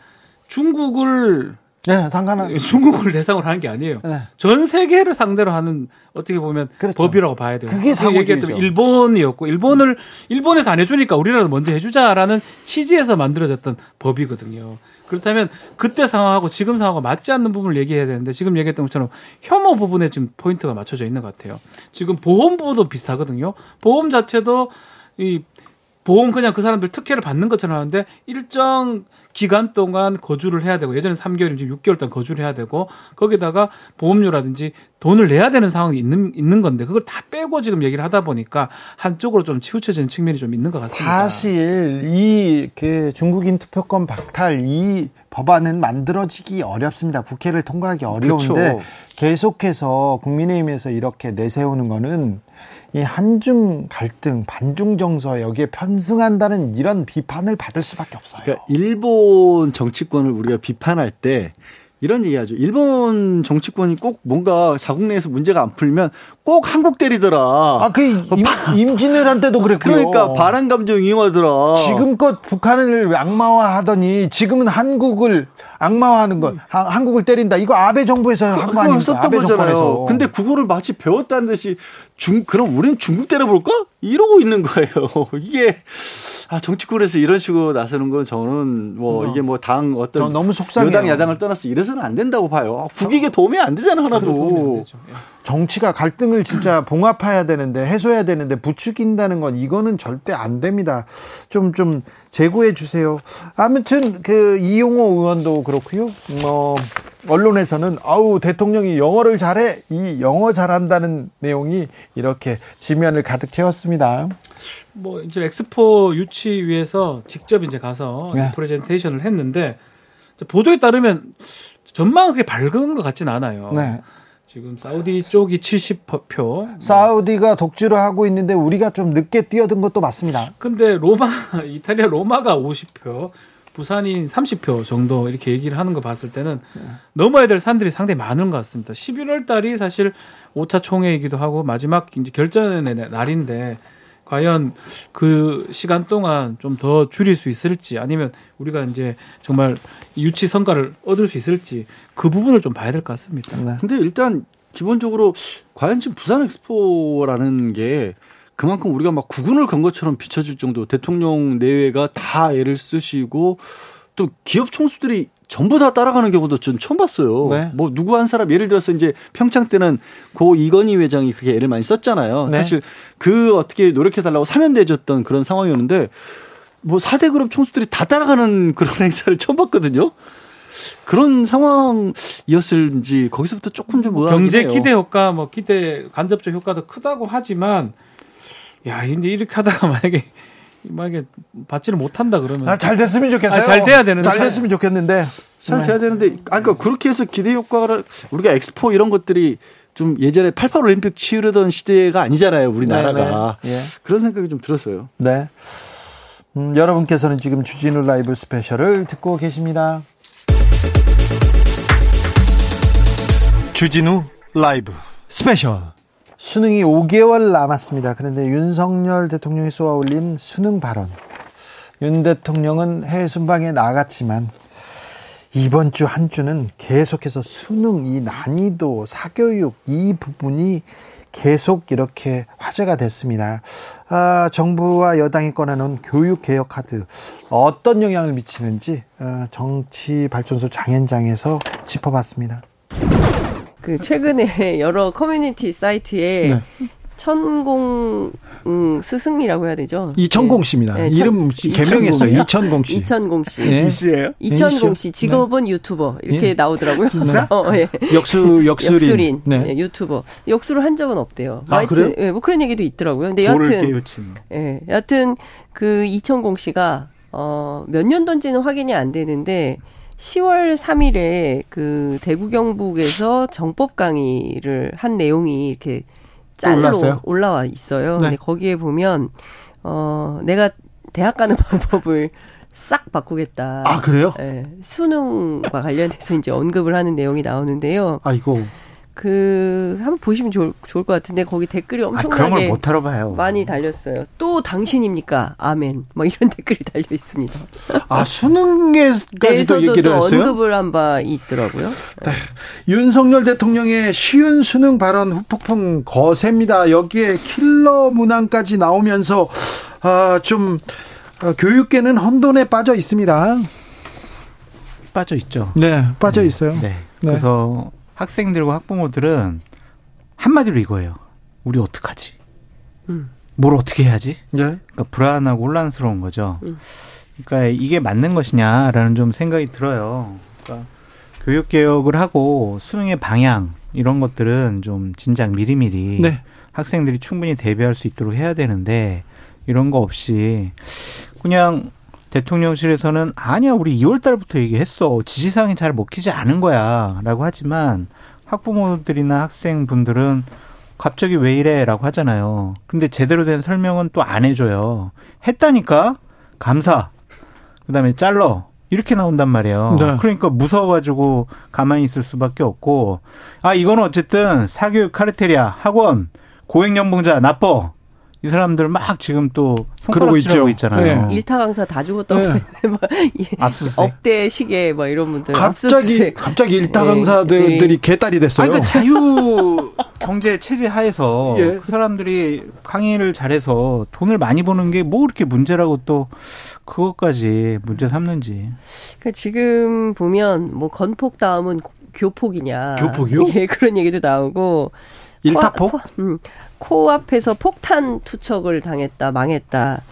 중국을 네, 상관은 중국을 대상으로 하는 게 아니에요. 네. 전 세계를 상대로 하는 어떻게 보면 그렇죠. 법이라고 봐야 돼요. 그게 얘기했던 상호주의죠. 일본이었고 일본을 일본에서 안 해주니까 우리라도 먼저 해주자라는 취지에서 만들어졌던 법이거든요. 그렇다면 그때 상황하고 지금 상황과 맞지 않는 부분을 얘기해야 되는데 지금 얘기했던 것처럼 혐오 부분에 지금 포인트가 맞춰져 있는 것 같아요. 지금 보험 부분도 비슷하거든요. 보험 자체도 이 보험 그냥 그 사람들 특혜를 받는 것처럼 하는데 일정 기간 동안 거주를 해야 되고 예전에 3개월이면 지금 6개월 동안 거주를 해야 되고 거기다가 보험료라든지 돈을 내야 되는 상황이 있는 있는 건데 그걸 다 빼고 지금 얘기를 하다 보니까 한쪽으로 좀 치우쳐지는 측면이 좀 있는 것 같습니다. 사실 이 그 중국인 투표권 박탈 이 법안은 만들어지기 어렵습니다. 국회를 통과하기 어려운데 그렇죠. 계속해서 국민의힘에서 이렇게 내세우는 거는 이 한중 갈등, 반중 정서 여기에 편승한다는 이런 비판을 받을 수밖에 없어요. 그러니까 일본 정치권을 우리가 비판할 때 이런 얘기하죠. 일본 정치권이 꼭 뭔가 자국 내에서 문제가 안 풀면 꼭 한국 때리더라. 아, 그 임, 임진왜란 때도 그랬고요. 그러니까 바람 감정 이용하더라. 지금껏 북한을 악마화하더니 지금은 한국을 악마화하는 건 하- 한국을 때린다. 이거 아베 정부에서 한거 그거 아닙니까? 썼던 아베 거잖아요. 정권에서. 근데 국어를 마치 배웠다는 듯이 중 그럼 우리는 중국 때려볼까? 이러고 있는 거예요. 이게 아 정치권에서 이런 식으로 나서는 건 저는 뭐 이게 뭐당저 어떤 너무 속상해요. 여당 야당을 떠나서 이래서는 안 된다고 봐요. 국익에 도움이 안 되잖아 하나도. 예. 정치가 갈등을 진짜 봉합해야 되는데 해소해야 되는데 부추긴다는 건 이거는 절대 안 됩니다. 좀좀 제고해 주세요. 아무튼 그 이용호 의원도 그렇고요. 뭐 언론에서는 아우 대통령이 영어를 잘해 이 영어 잘한다는 내용이 이렇게 지면을 가득 채웠습니다. 뭐 이제 엑스포 유치위에서 직접 이제 가서 네. 프레젠테이션을 했는데 보도에 따르면 전망은 그렇게 밝은 것 같진 않아요. 네. 지금 사우디 쪽이 70표. 사우디가 독주를 하고 있는데 우리가 좀 늦게 뛰어든 것도 맞습니다. 근데 로마 이탈리아 로마가 50표, 부산이 30표 정도 이렇게 얘기를 하는 거 봤을 때는 넘어야 될 산들이 상당히 많은 것 같습니다. 11월 달이 사실 5차 총회이기도 하고 마지막 이제 결전의 날인데 과연 그 시간 동안 좀 더 줄일 수 있을지 아니면 우리가 이제 정말 유치 성과를 얻을 수 있을지 그 부분을 좀 봐야 될 것 같습니다. 네. 근데 일단 기본적으로 과연 지금 부산 엑스포라는 게 그만큼 우리가 막 구군을 건 것처럼 비춰질 정도 대통령 내외가 다 애를 쓰시고 또 기업 총수들이 전부 다 따라가는 경우도 전 처음 봤어요. 네. 뭐 누구 한 사람 예를 들어서 이제 평창 때는 고 이건희 회장이 그렇게 애를 많이 썼잖아요. 네. 사실 그 어떻게 노력해 달라고 사면대줬던 그런 상황이었는데 뭐 4대 그룹 총수들이 다 따라가는 그런 행사를 처음 봤거든요. 그런 상황이었을지 거기서부터 조금 좀 경제. 기대 효과, 뭐 기대 간접적 효과도 크다고 하지만, 야, 근데 이렇게 하다가 만약에 만약에 받지를 못한다 그러면 아, 잘 됐으면 좋겠어요. 아, 잘 돼야 되는데. 잘 됐으면 좋겠는데. 잘 돼야 되는데, 아, 그러니까 그렇게 해서 기대 효과를 우리가 엑스포 이런 것들이 좀 예전에 88 올림픽 치르던 시대가 아니잖아요, 우리나라가. 네, 네. 예. 그런 생각이 좀 들었어요. 네. 음, 여러분께서는 지금 주진우 라이브 스페셜을 듣고 계십니다. 주진우 라이브 스페셜 수능이 5개월 남았습니다. 그런데 윤석열 대통령이 쏘아 올린 수능 발언. 윤 대통령은 해외 순방에 나갔지만 이번 주 한 주는 계속해서 수능 이 난이도 사교육 이 부분이 계속 이렇게 화제가 됐습니다. 아, 정부와 여당이 꺼내놓은 교육 개혁 카드 어떤 영향을 미치는지 어, 정치 발전소 장현장에서 짚어봤습니다. 그 최근에 여러 커뮤니티 사이트에 네. 천공 음, 스승이라고 해야 되죠? 이천공 씨입니다. 네, 이름 천- 개명했어요. 이천공 씨. 이천공 씨. 예. 씨예요? 이천공 씨 직업은 유튜버 이렇게 예. 나오더라고요. 진짜? 어, 예. 역수 역수린. 역술인 네. 예, 유튜버 역수를 한 적은 없대요. 아, 그래요? 예, 뭐 그런 얘기도 있더라고요. 근데 여하튼 예, 여하튼 그 이천공 씨가 어, 몇 년도인지는 확인이 안 되는데 10월 3일에 그 대구 경북에서 정법 강의를 한 내용이 이렇게 짤로? 올라와 있어요. 네. 근데 거기에 보면 어 내가 대학 가는 방법을 싹 바꾸겠다. 아 그래요? 예, 수능과 관련해서 이제 언급을 하는 내용이 나오는데요. 아이고. 그 한번 보시면 좋을, 좋을 것 같은데 거기 댓글이 아, 엄청나게 봐요. 많이 달렸어요. 또 당신입니까? 아멘. 뭐 이런 댓글이 달려 있습니다. 아 수능에까지도 얘기를 또 했어요. 언급을 한 바 있더라고요. 윤석열 대통령의 쉬운 수능 발언 후폭풍 거셉니다. 여기에 킬러 문항까지 나오면서 아, 좀 어, 교육계는 혼돈에 빠져 있습니다. 빠져 있죠. 네, 빠져 있어요. 네. 그래서 학생들과 학부모들은 한마디로 이거예요. 우리 어떡하지? 음. 뭘 어떻게 해야지? 네. 그러니까 불안하고 혼란스러운 거죠. 음. 그러니까 이게 맞는 것이냐라는 좀 생각이 들어요. 그러니까 교육 개혁을 하고 수능의 방향 이런 것들은 좀 진작 미리미리 네. 학생들이 충분히 대비할 수 있도록 해야 되는데 이런 거 없이 그냥 대통령실에서는 아니야 우리 2월 달부터 얘기했어 지시사항이 잘 먹히지 않은 거야라고 하지만 학부모들이나 학생분들은 갑자기 왜 이래라고 하잖아요. 근데 제대로 된 설명은 또 안 해줘요. 했다니까 감사. 그다음에 잘러 이렇게 나온단 말이에요. 네. 그러니까 무서워가지고 가만히 있을 수밖에 없고 아 이거는 어쨌든 사교육 카르텔이야 학원 고액연봉자 나빠 이 사람들 막 지금 또 손가락질하고 있잖아요. 네. 일타 강사 다 죽었다고 네. 뭐 압수수색. 억대 시계 뭐 이런 분들 갑자기 압수수색. 갑자기 일타 강사들이 네. 개딸이 됐어요. 아니, 그 자유 경제 체제 하에서 예. 그 사람들이 강의를 잘해서 돈을 많이 버는 게 뭐 그렇게 문제라고 또 그것까지 문제 삼는지. 그러니까 지금 보면 뭐 건폭 다음은 교폭이냐. 교폭이요? 예, 그런 얘기도 나오고. 일타폭? 코, 음, 코앞에서 폭탄 투척을 당했다, 망했다.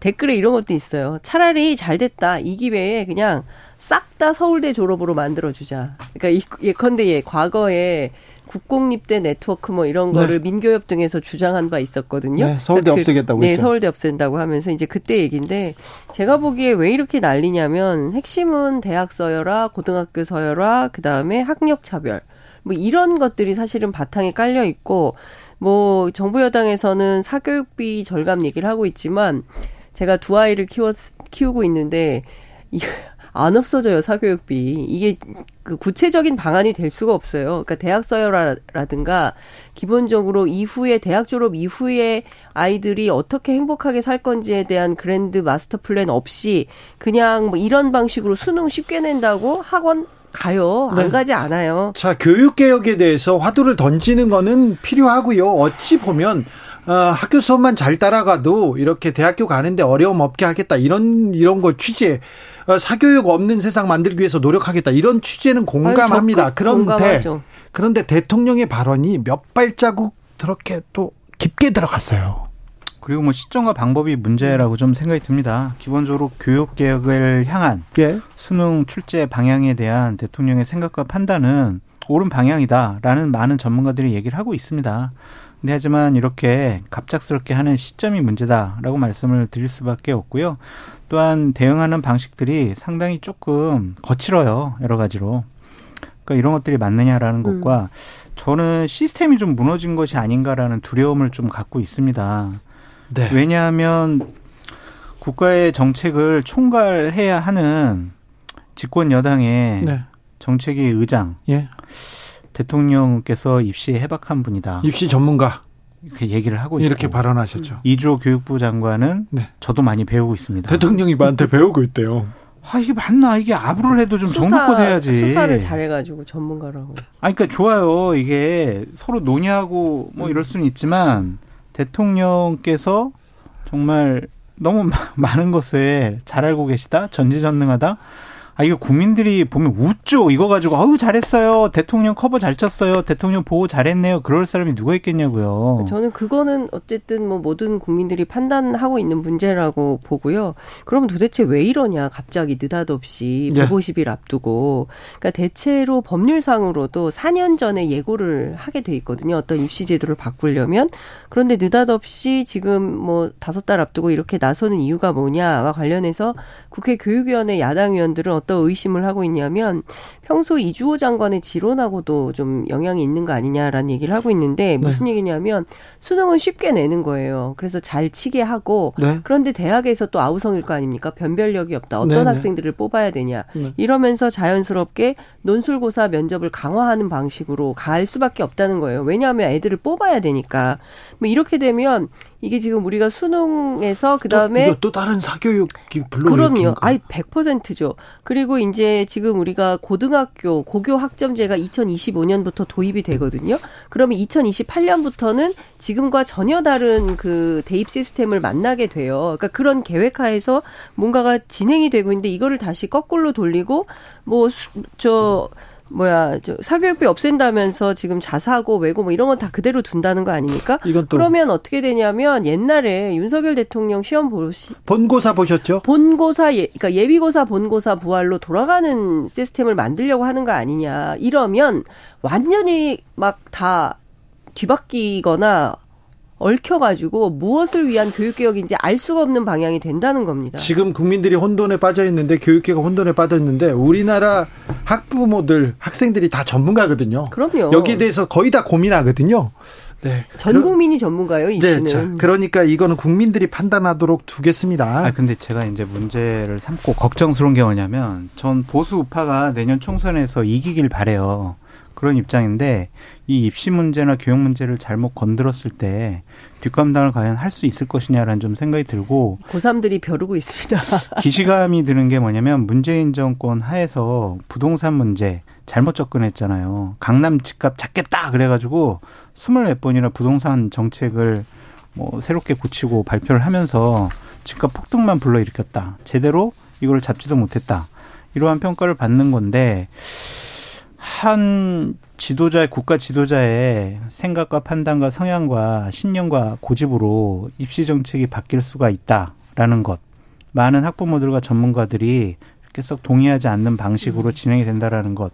댓글에 이런 것도 있어요. 차라리 잘 됐다. 이 기회에 그냥 싹 다 서울대 졸업으로 만들어주자. 그러니까 예컨대 예, 과거에 국공립대 네트워크 뭐 이런 네. 거를 네. 민교협 등에서 주장한 바 있었거든요. 네, 서울대 그러니까 없애겠다고 그, 네, 서울대 없앤다고 하면서 이제 그때 얘기인데 제가 보기에 왜 이렇게 난리냐면 핵심은 대학 서열화, 고등학교 서열화, 그다음에 학력 차별. 뭐 이런 것들이 사실은 바탕에 깔려 있고 뭐 정부 여당에서는 사교육비 절감 얘기를 하고 있지만 제가 두 아이를 키워 키우고 있는데 이안 없어져요 사교육비 이게 그 구체적인 방안이 될 수가 없어요. 그러니까 대학 서열화라든가 기본적으로 이후에 대학 졸업 이후에 아이들이 어떻게 행복하게 살 건지에 대한 grand master plan 없이 그냥 뭐 이런 방식으로 수능 쉽게 낸다고 학원 가요. 안 네. 가지 않아요. 자, 교육 개혁에 대해서 화두를 던지는 거는 필요하고요. 어찌 보면 어, 학교 수업만 잘 따라가도 이렇게 대학교 가는데 어려움 없게 하겠다 이런 이런 거 취재 어, 사교육 없는 세상 만들기 위해서 노력하겠다 이런 취재는 공감합니다. 아유, 그런데 공감하죠. 그런데 대통령의 발언이 몇 발자국 그렇게 또 깊게 들어갔어요. 그리고 뭐 시점과 방법이 문제라고 좀 생각이 듭니다. 기본적으로 교육 개혁을 향한 예. 수능 출제 방향에 대한 대통령의 생각과 판단은 옳은 방향이다라는 많은 전문가들이 얘기를 하고 있습니다. 근데 하지만 이렇게 갑작스럽게 하는 시점이 문제다라고 말씀을 드릴 수밖에 없고요. 또한 대응하는 방식들이 상당히 조금 거칠어요. 여러 가지로. 그러니까 이런 것들이 맞느냐라는 음. 것과 저는 시스템이 좀 무너진 것이 아닌가라는 두려움을 좀 갖고 있습니다. 네. 왜냐하면 국가의 정책을 총괄해야 하는 집권 여당의 네. 정책위 의장 예. 대통령께서 입시에 해박한 분이다. 입시 전문가. 이렇게 얘기를 하고 이렇게 있고. 발언하셨죠. 이주호 교육부 장관은 네. 저도 많이 배우고 있습니다. 대통령이 나한테 배우고 있대요. 아 이게 맞나 이게 아부를 해도 좀 정도껏 해야지. 수사를 잘해가지고 전문가라고. 아 그러니까 좋아요. 이게 서로 논의하고 뭐 이럴 수는 있지만 대통령께서 정말 너무 많은 것을 잘 알고 계시다, 전지전능하다. 아, 이거 국민들이 보면 웃죠. 이거 가지고, 어우, 잘했어요. 대통령 커버 잘 쳤어요. 대통령 보호 잘했네요. 그럴 사람이 누가 있겠냐고요. 저는 그거는 어쨌든 뭐 모든 국민들이 판단하고 있는 문제라고 보고요. 그럼 도대체 왜 이러냐. 갑자기 느닷없이 네. 150일 앞두고. 그러니까 대체로 법률상으로도 4년 전에 예고를 하게 돼 있거든요. 어떤 입시 제도를 바꾸려면. 그런데 느닷없이 지금 뭐 다섯 달 앞두고 이렇게 나서는 이유가 뭐냐와 관련해서 국회 교육위원회 야당 의원들은 어떤 더 의심을 하고 있냐면 평소 이주호 장관의 지론하고도 좀 영향이 있는 거 아니냐라는 얘기를 하고 있는데 네. 무슨 네. 얘기냐면 수능은 쉽게 내는 거예요. 그래서 잘 치게 하고 네. 그런데 대학에서 또 아우성일 거 아닙니까? 변별력이 없다. 어떤 네, 네. 학생들을 뽑아야 되냐. 네. 이러면서 자연스럽게 논술고사 면접을 강화하는 방식으로 갈 수밖에 없다는 거예요. 왜냐하면 애들을 뽑아야 되니까. 뭐 이렇게 되면 이게 지금 우리가 수능에서 그다음에 또, 또 다른 사교육이 불러 그럼요. 아이 100%죠. 그리고 이제 지금 우리가 고등학교 고교 학점제가 2025년부터 도입이 되거든요. 그러면 2028년부터는 지금과 전혀 다른 그 대입 시스템을 만나게 돼요. 그러니까 그런 계획하에서 뭔가가 진행이 되고 있는데 이거를 다시 거꾸로 돌리고 뭐 저 뭐야 저 사교육비 없앤다면서 지금 자사고 외고 뭐 이런 건 다 그대로 둔다는 거 아닙니까? 이건 또 그러면 어떻게 되냐면 옛날에 윤석열 대통령 시험 보시 본고사 보셨죠? 본고사 예 그러니까 예비고사 본고사 부활로 돌아가는 시스템을 만들려고 하는 거 아니냐. 이러면 완전히 막 다 뒤바뀌거나 얽혀가지고 무엇을 위한 교육개혁인지 알 수가 없는 방향이 된다는 겁니다. 지금 국민들이 혼돈에 빠져 있는데 교육개혁 혼돈에 빠져 있는데 우리나라 학부모들 학생들이 다 전문가거든요. 그럼요. 여기에 대해서 거의 다 고민하거든요. 네. 전 국민이 전문가요, 이 네, 씨는. 자, 그러니까 이거는 국민들이 판단하도록 두겠습니다. 아, 근데 제가 이제 문제를 삼고 걱정스러운 게 뭐냐면 전 보수 우파가 내년 총선에서 이기길 바래요. 그런 입장인데 이 입시 문제나 교육 문제를 잘못 건드렸을 때 뒷감당을 과연 할 수 있을 것이냐라는 좀 생각이 들고 고3들이 벼르고 있습니다. 기시감이 드는 게 뭐냐면 문재인 정권 하에서 부동산 문제 잘못 접근했잖아요. 강남 집값 잡겠다 그래가지고 스물 몇 번이나 부동산 정책을 뭐 새롭게 고치고 발표를 하면서 집값 폭등만 불러일으켰다. 제대로 이걸 잡지도 못했다. 이러한 평가를 받는 건데 한 지도자의 국가 지도자의 생각과 판단과 성향과 신념과 고집으로 입시 정책이 바뀔 수가 있다라는 것. 많은 학부모들과 전문가들이 이렇게 썩 동의하지 않는 방식으로 진행이 된다라는 것.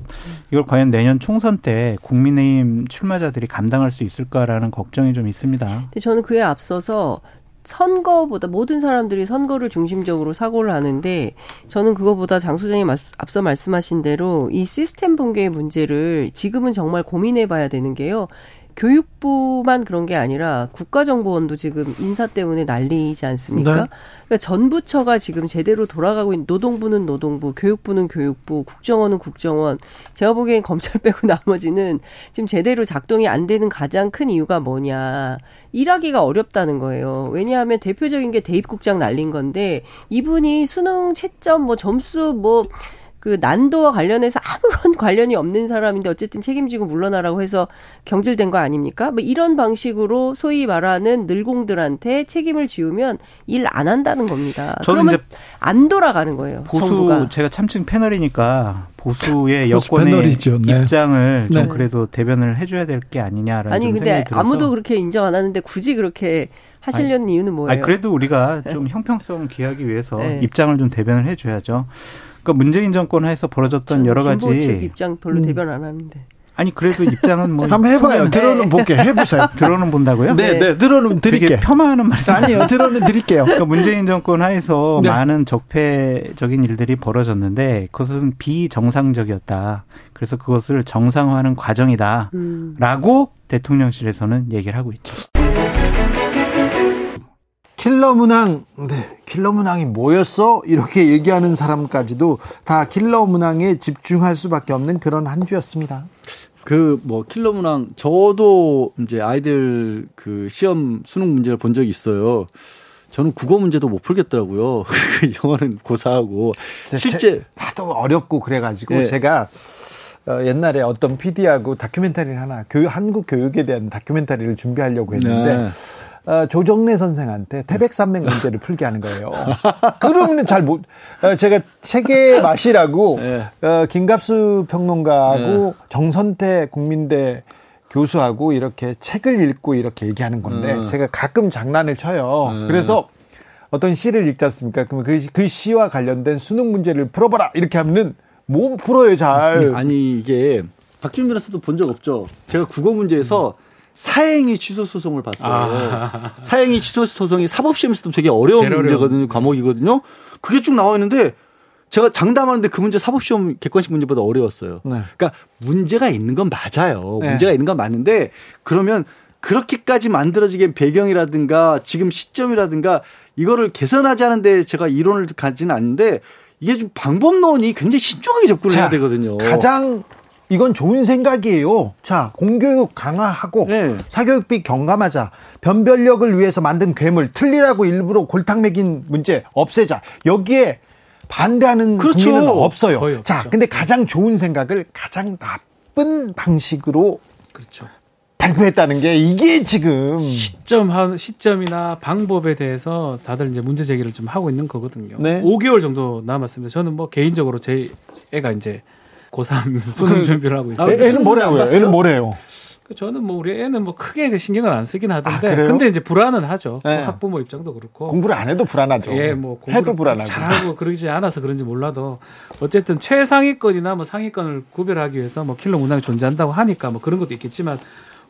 이걸 과연 내년 총선 때 국민의힘 출마자들이 감당할 수 있을까라는 걱정이 좀 있습니다. 저는 그에 앞서서 선거보다 모든 사람들이 선거를 중심적으로 사고를 하는데 저는 그거보다 장 소장님 앞서 말씀하신 대로 이 시스템 붕괴의 문제를 지금은 정말 고민해 봐야 되는 게요. 교육부만 그런 게 아니라 국가정보원도 지금 인사 때문에 난리지 않습니까? 네. 그러니까 전 부처가 지금 제대로 돌아가고 있는 노동부는 노동부, 교육부는 교육부, 국정원은 국정원. 제가 보기엔 검찰 빼고 나머지는 지금 제대로 작동이 안 되는 가장 큰 이유가 뭐냐. 일하기가 어렵다는 거예요. 왜냐하면 대표적인 게 대입국장 날린 건데 이분이 수능 채점 뭐 점수 뭐 그 난도와 관련해서 아무런 관련이 없는 사람인데 어쨌든 책임지고 물러나라고 해서 경질된 거 아닙니까? 뭐 이런 방식으로 소위 말하는 늘공들한테 책임을 지우면 일 안 한다는 겁니다. 그러면 안 돌아가는 거예요. 보수 정부가. 제가 참칭 패널이니까 보수의 여권의 네. 입장을 좀 네. 그래도 대변을 해줘야 될 게 아니냐라는 아니 근데 아무도 그렇게 인정 안 하는데 굳이 그렇게 하시려는 아니, 이유는 뭐예요? 아니, 그래도 우리가 좀 형평성 기하기 위해서 네. 입장을 좀 대변을 해줘야죠. 그러니까 문재인 정권 하에서 벌어졌던 여러 가지 입장 별로 음. 대변 안 하는데. 아니 그래도 입장은 뭐 한번 해봐요. 들어는 볼게 해보세요. 들어는 본다고요? 네, 네, 들어는 드릴게요. 폄하하는 말씀 아니요, 들어는 드릴게요. 그러니까 문재인 정권 하에서 네. 많은 적폐적인 일들이 벌어졌는데 그것은 비정상적이었다. 그래서 그것을 정상화하는 과정이다라고 음. 대통령실에서는 얘기를 하고 있죠. 킬러 문항, 네, 킬러 문항이 뭐였어? 이렇게 얘기하는 사람까지도 다 킬러 문항에 집중할 수밖에 없는 그런 한 주였습니다. 그 뭐 킬러 문항 저도 이제 아이들 그 시험 수능 문제를 본 적이 있어요. 저는 국어 문제도 못 풀겠더라고요. 영어는 고사하고 실제 다도 어렵고 그래가지고 네. 제가 어, 옛날에 어떤 PD하고 다큐멘터리를 하나 교육 한국 교육에 대한 다큐멘터리를 준비하려고 했는데. 네. 어, 조정래 선생한테 태백산맥 문제를 풀게 하는 거예요. 그러면 잘 못, 어, 제가 책의 맛이라고, 네. 어, 김갑수 평론가하고 네. 정선태 국민대 교수하고 이렇게 책을 읽고 이렇게 얘기하는 건데, 네. 제가 가끔 장난을 쳐요. 네. 그래서 어떤 시를 읽지 않습니까? 그러면 그, 그 시와 관련된 수능 문제를 풀어봐라! 이렇게 하면은 못 풀어요, 잘. 아니, 이게 박준 변호사도 본 적 없죠? 제가 국어 문제에서 음. 사행위 취소 소송을 봤어요. 아. 사행위 취소 소송이 사법시험에서도 되게 어려운 문제거든요. 과목이거든요. 그게 쭉 나와 있는데 제가 장담하는데 그 문제 사법시험 객관식 문제보다 어려웠어요. 네. 그러니까 문제가 있는 건 맞아요. 네. 문제가 있는 건 맞는데 그러면 그렇게까지 만들어지게 배경이라든가 지금 시점이라든가 이거를 개선하지 않은데 제가 이론을 가지는 않는데 이게 좀 방법론이 굉장히 신중하게 접근을 자, 해야 되거든요. 가장 이건 좋은 생각이에요. 자, 공교육 강화하고 네. 사교육비 경감하자. 변별력을 위해서 만든 괴물 틀리라고 일부러 골탕 먹인 문제 없애자. 여기에 반대하는 그렇죠. 국민은 없어요. 자, 근데 가장 좋은 생각을 가장 나쁜 방식으로 그렇죠. 발표했다는 게 이게 지금 시점 시점이나 방법에 대해서 다들 이제 문제 제기를 좀 하고 있는 거거든요. 네. 5개월 정도 남았습니다. 저는 뭐 개인적으로 제 애가 이제 고3 수능 준비를 하고 있어요. 아, 애는 뭐래요? 애는 뭐래요? 그 저는 뭐 우리 애는 뭐 크게 그 신경을 안 쓰긴 하던데 아, 근데 이제 불안은 하죠. 네. 학부모 입장도 그렇고 공부를 안 해도 불안하죠. 예, 뭐 해도 불안하고 잘하고 그러지 않아서 그런지 몰라도 어쨌든 최상위권이나 뭐 상위권을 구별하기 위해서 뭐 킬러 문항이 존재한다고 하니까 뭐 그런 것도 있겠지만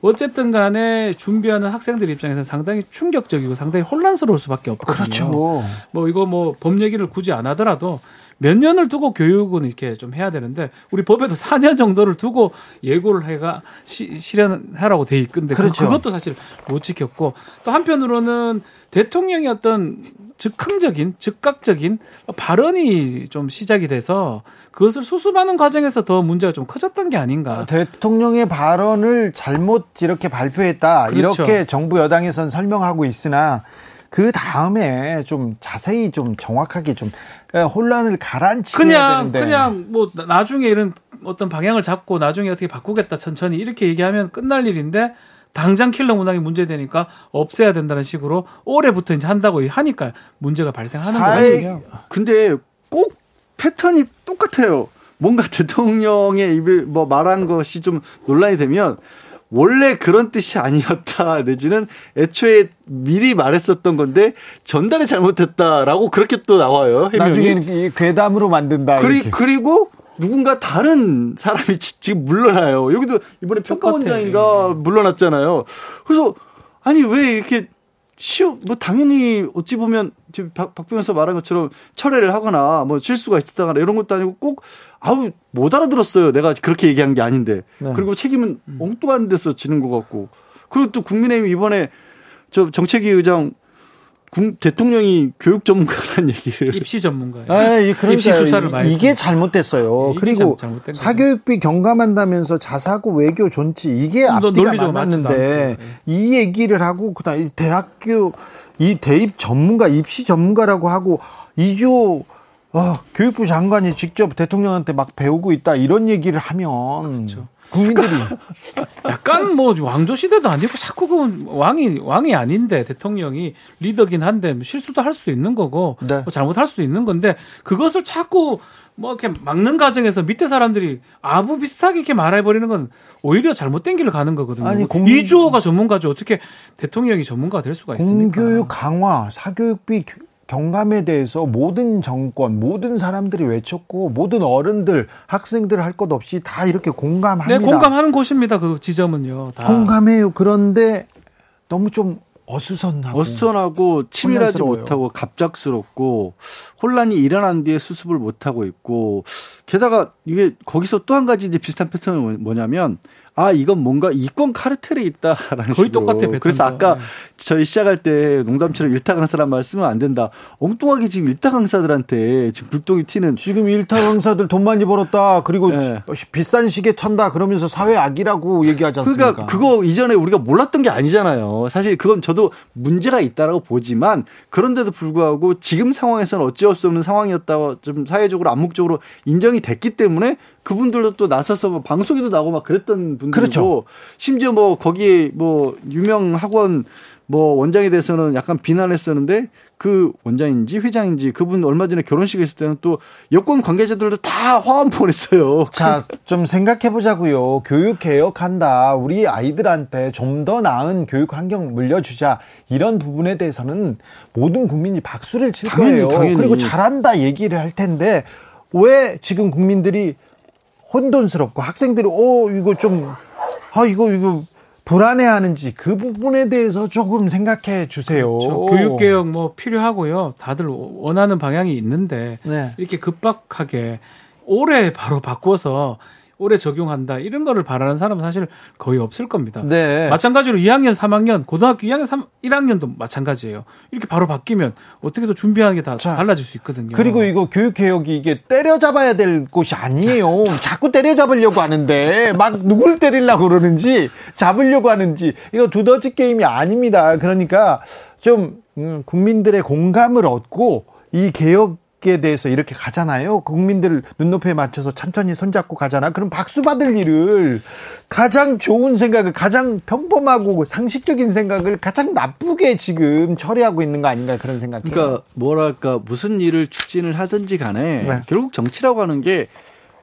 어쨌든 간에 준비하는 학생들 입장에서는 상당히 충격적이고 상당히 혼란스러울 수밖에 없거든요. 그렇죠. 뭐 이거 뭐 법 얘기를 굳이 안 하더라도 몇 년을 두고 교육은 이렇게 좀 해야 되는데 우리 법에도 4년 정도를 두고 예고를 해가 시, 실현하라고 돼 있건데 그, 그렇죠. 그, 그것도 사실 못 지켰고 또 한편으로는 대통령이 어떤 즉흥적인 즉각적인 발언이 좀 시작이 돼서 그것을 수습하는 과정에서 더 문제가 좀 커졌던 게 아닌가. 대통령의 발언을 잘못 이렇게 발표했다. 그렇죠. 이렇게 정부 여당에선 설명하고 있으나 그 다음에 좀 자세히 좀 정확하게 좀 혼란을 가라앉히야 그냥 되는데. 그냥 뭐 나중에 이런 어떤 방향을 잡고 나중에 어떻게 바꾸겠다 천천히 이렇게 얘기하면 끝날 일인데 당장 킬러 문항이 문제되니까 없애야 된다는 식으로 올해부터 이제 한다고 하니까 문제가 발생하는 거예요. 근데 꼭 패턴이 똑같아요. 뭔가 대통령의 입에 뭐 말한 것이 좀 논란이 되면 원래 그런 뜻이 아니었다 내지는 애초에 미리 말했었던 건데 전달이 잘못했다라고 그렇게 또 나와요. 해명이. 나중에는 괴담으로 만든다. 그리, 그리고 누군가 다른 사람이 지금 물러나요. 여기도 이번에 평가원장인가 물러났잖아요. 그래서 아니 왜 이렇게 쉬워 뭐 당연히 어찌 보면 지금 박, 박병서 말한 것처럼 철회를 하거나 뭐 실수가 있었다거나 이런 것도 아니고 꼭 아우 못 알아들었어요. 내가 그렇게 얘기한 게 아닌데. 네. 그리고 책임은 음. 엉뚱한 데서 지는 것 같고. 그리고 또 국민의힘 이번에 저 정책위 의장 대통령이 교육 전문가라는 얘기를 입시 전문가예요. 아, 입시 수사를 많이 이게 잘못됐어요. 네, 그리고 사교육비 경감한다면서 자사고 외교 존치 이게 앞뒤가 맞는데 네. 이 얘기를 하고 그다음 대학교 이 대입 전문가 입시 전문가라고 하고 이주 어, 교육부 장관이 직접 대통령한테 막 배우고 있다 이런 얘기를 하면 그렇죠. 국민들이 약간 뭐 왕조 시대도 아니고 자꾸 그 왕이 왕이 아닌데 대통령이 리더긴 한데 뭐 실수도 할 수도 있는 거고 네. 뭐 잘못할 수도 있는 건데 그것을 자꾸 뭐 이렇게 막는 과정에서 밑에 사람들이 아부 비슷하게 이렇게 말해버리는 건 오히려 잘못된 길을 가는 거거든요. 아니, 공... 이주호가 전문가죠. 어떻게 대통령이 전문가가 될 수가 있습니까? 공교육 강화, 사교육비 경감에 대해서 모든 정권, 모든 사람들이 외쳤고 모든 어른들, 학생들 할 것 없이 다 이렇게 공감합니다. 네, 공감하는 곳입니다. 그 지점은요. 다. 공감해요. 그런데 너무 좀 어수선하고 어수선하고 치밀하지 못하고 갑작스럽고 혼란이 일어난 뒤에 수습을 못하고 있고 게다가 이게 거기서 또 한 가지 이제 비슷한 패턴은 뭐냐면 아 이건 뭔가 이권 카르텔이 있다라는 거의 식으로. 똑같아. 그래서 아까 네. 저희 시작할 때 농담처럼 일타 강사란 말 쓰면 안 된다. 엉뚱하게 지금 일타 강사들한테 지금 불똥이 튀는 지금 일타 강사들 돈 많이 벌었다. 그리고 네. 비싼 시계 천다 그러면서 사회 악이라고 얘기하지 않습니까? 그러니까 그거 이전에 우리가 몰랐던 게 아니잖아요. 사실 그건 저도 문제가 있다라고 보지만 그런데도 불구하고 지금 상황에서는 어찌 할 수 없는 상황이었다고 좀 사회적으로 암묵적으로 인정이 됐기 때문에 그분들도 또 나서서 뭐 방송에도 나오고 막 그랬던 분들이고 그렇죠. 심지어 뭐 거기에 뭐 유명 학원 뭐 원장에 대해서는 약간 비난했었는데 그 원장인지 회장인지 그분 얼마 전에 결혼식에 있을 때는 또 여권 관계자들도 다 화환 보냈어요. 자, 좀 생각해 보자고요. 교육 개혁한다. 우리 아이들한테 좀 더 나은 교육 환경 물려주자. 이런 부분에 대해서는 모든 국민이 박수를 칠 당연히, 거예요. 당연히. 그리고 잘한다 얘기를 할 텐데 왜 지금 국민들이 혼돈스럽고 학생들이 어 이거 좀 아 이거 이거 불안해하는지 그 부분에 대해서 조금 생각해 주세요. 그렇죠. 교육 개혁 뭐 필요하고요. 다들 원하는 방향이 있는데 네. 이렇게 급박하게 올해 바로 바꿔서 오래 적용한다 이런 거를 바라는 사람은 사실 거의 없을 겁니다. 네. 마찬가지로 2학년, 3학년, 고등학교 2학년, 3, 1학년도 마찬가지예요. 이렇게 바로 바뀌면 어떻게든 준비하는 게 다 달라질 수 있거든요. 그리고 이거 교육 개혁이 이게 때려잡아야 될 곳이 아니에요. 자꾸 때려잡으려고 하는데 막 누굴 때리려고 그러는지 잡으려고 하는지 이거 두더지 게임이 아닙니다. 그러니까 좀 음, 국민들의 공감을 얻고 이 개혁 에 대해서 이렇게 가잖아요. 국민들 눈높이에 맞춰서 천천히 손잡고 가잖아. 그럼 박수 받을 일을 가장 좋은 생각을 가장 평범하고 상식적인 생각을 가장 나쁘게 지금 처리하고 있는 거 아닌가 그런 생각이 그러니까 뭐랄까 무슨 일을 추진을 하든지 간에 네. 결국 정치라고 하는 게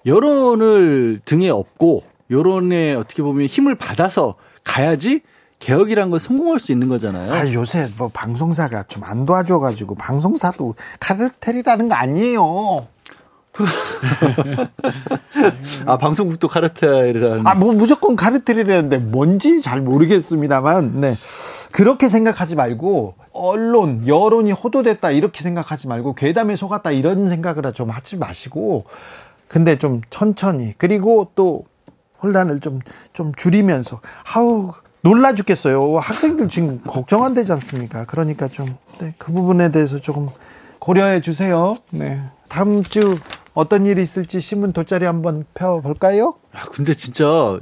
여론을 등에 업고 여론에 어떻게 보면 힘을 받아서 가야지 개혁이란 건 성공할 수 있는 거잖아요. 아, 요새 뭐 방송사가 좀 안 도와줘가지고 방송사도 카르텔이라는 거 아니에요. 아 방송국도 카르텔이라는. 아뭐 무조건 카르텔이라는데 뭔지 잘 모르겠습니다만, 네 그렇게 생각하지 말고 언론 여론이 호도됐다 이렇게 생각하지 말고 괴담에 속았다 이런 생각을 좀 하지 마시고, 근데 좀 천천히 그리고 또 혼란을 좀 좀 줄이면서 아우 놀라 죽겠어요. 학생들 지금 걱정한되지 않습니까? 그러니까 좀, 네, 그 부분에 대해서 조금 고려해 주세요. 네. 다음 주 어떤 일이 있을지 신문 돗자리 한번 펴볼까요? 아, 근데 진짜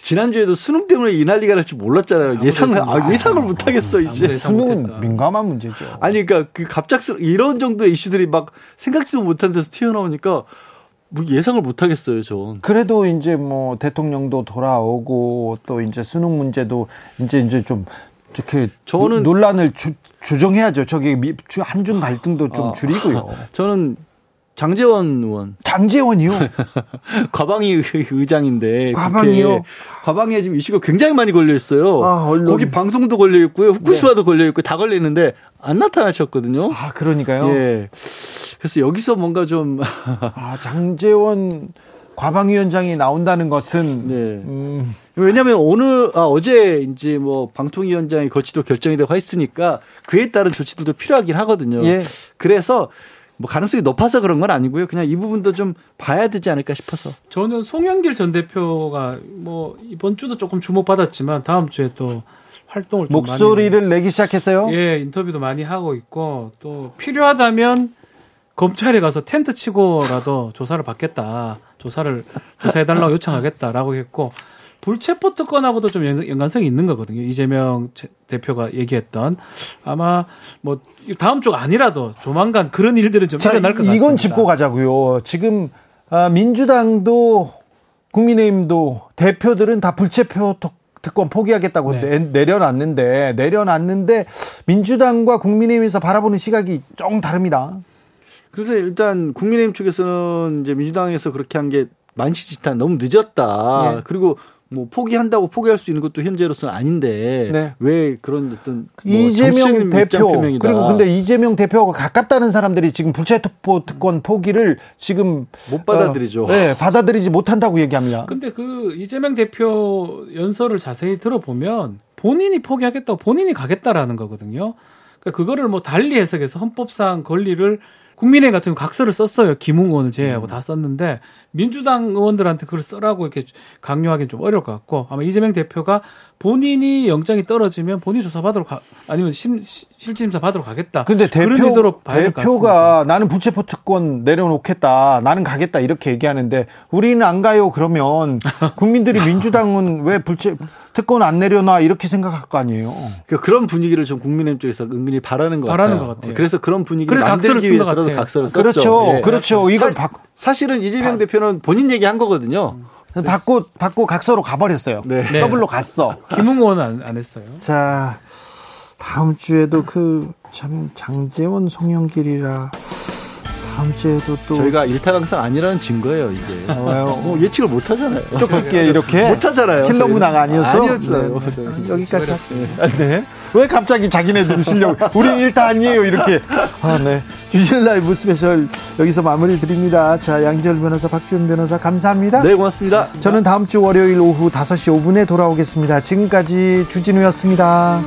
지난주에도 수능 때문에 이 난리가 날 줄 몰랐잖아요. 예상을, 아, 예상을 못 하겠어, 이제. 수능은 민감한 문제죠. 아니, 그러니까 그 갑작스러 이런 정도의 이슈들이 막 생각지도 못한 데서 튀어나오니까 뭐 예상을 못 하겠어요, 전. 그래도 이제 뭐 대통령도 돌아오고 또 이제 수능 문제도 이제 이제 좀 이렇게 저는 논란을 조, 조정해야죠. 저기 한중 갈등도 좀 아, 줄이고요. 저는 장재원 의원. 장재원이요? 과방위 의장인데. 과방위요? 과방위에 지금 이슈가 굉장히 많이 걸려 있어요. 아. 거기 방송도 걸려 있고요. 후쿠시마도 네. 걸려 있고 다 걸려 있는데 안 나타나셨거든요. 아, 그러니까요? 예. 그래서 여기서 뭔가 좀. 아, 장재원 과방위원장이 나온다는 것은. 네. 음. 왜냐하면 오늘 아, 어제 이제 뭐 방통위원장의 거치도 결정이 되고 했으니까 그에 따른 조치들도 필요하긴 하거든요. 예. 그래서 뭐 가능성이 높아서 그런 건 아니고요. 그냥 이 부분도 좀 봐야 되지 않을까 싶어서. 저는 송영길 전 대표가 뭐 이번 주도 조금 주목받았지만 다음 주에 또 활동을 목소리를 내기 시작했어요. 예, 인터뷰도 많이 하고 있고 또 필요하다면 검찰에 가서 텐트 치고라도 조사를 받겠다. 조사를 조사해 달라고 요청하겠다라고 했고 불체포 특권하고도 좀 연관성이 있는 거거든요. 이재명 대표가 얘기했던 아마 뭐 다음 주 아니라도 조만간 그런 일들은 좀 자, 일어날 것 같습니다. 이건 짚고 가자고요. 지금 아, 민주당도 국민의힘도 대표들은 다 불체포 특권 포기하겠다고 네. 내려놨는데 내려놨는데 민주당과 국민의힘에서 바라보는 시각이 좀 다릅니다. 그래서 일단 국민의힘 쪽에서는 이제 민주당에서 그렇게 한 게 만시지탄 너무 늦었다. 네. 그리고 뭐 포기한다고 포기할 수 있는 것도 현재로서는 아닌데 네. 왜 그런 어떤 뭐 이재명 대표 그리고 근데 이재명 대표가 가깝다는 사람들이 지금 불체포 특권 포기를 지금 못 받아들이죠. 어, 네, 받아들이지 못한다고 얘기합니다. 근데 그 이재명 대표 연설을 자세히 들어보면 본인이 포기하겠다고 본인이 가겠다라는 거거든요. 그러니까 그거를 뭐 달리 해석해서 헌법상 권리를 국민의힘 같은 각서를 썼어요. 김웅 의원을 제외하고 음. 다 썼는데 민주당 의원들한테 그걸 써라고 이렇게 강요하기는 좀 어려울 것 같고 아마 이재명 대표가 본인이 영장이 떨어지면 본인 조사 받으러 가 아니면 심, 실질심사 받으러 가겠다. 근데 대표 대표가 나는 부채포 특권 내려놓겠다. 나는 가겠다 이렇게 얘기하는데 우리는 안 가요. 그러면 국민들이 민주당은 왜 불체 특권 안 내려놔 이렇게 생각할 거 아니에요. 그러니까 그런 분위기를 좀 국민의힘 쪽에서 은근히 바라는 것 바라는 같아요. 것 같아요. 그래서 그런 분위기를 만들기 위해서라도 각서를 썼죠. 그렇죠. 네. 그렇죠. 이건 사, 사실은 이재명 바, 대표는 본인 얘기한 거거든요. 받고 받고 각서로 가버렸어요. 네. 네. 더블로 갔어. 김웅 의원은 안, 안 했어요. 자 다음 주에도 그 참 장재원 송영길이라 다음 주에도 또 저희가 일타강사 아니라는 증거예요 이게. 아, 뭐 예측을 못 하잖아요. 좁게 이렇게 못 하잖아요. 킬러 문화가 아니었어. 아니었어요. 네. 네. 여기까지. 네. 네. 왜 갑자기 자기네들 실력? 우리 일타 아니에요 이렇게. 아 네. 주진 라이브 스페셜 여기서 마무리 드립니다. 자 양지열 변호사, 박주현 변호사 감사합니다. 네 고맙습니다. 저는 다음 주 월요일 오후 5시 5분에 돌아오겠습니다. 지금까지 주진우였습니다.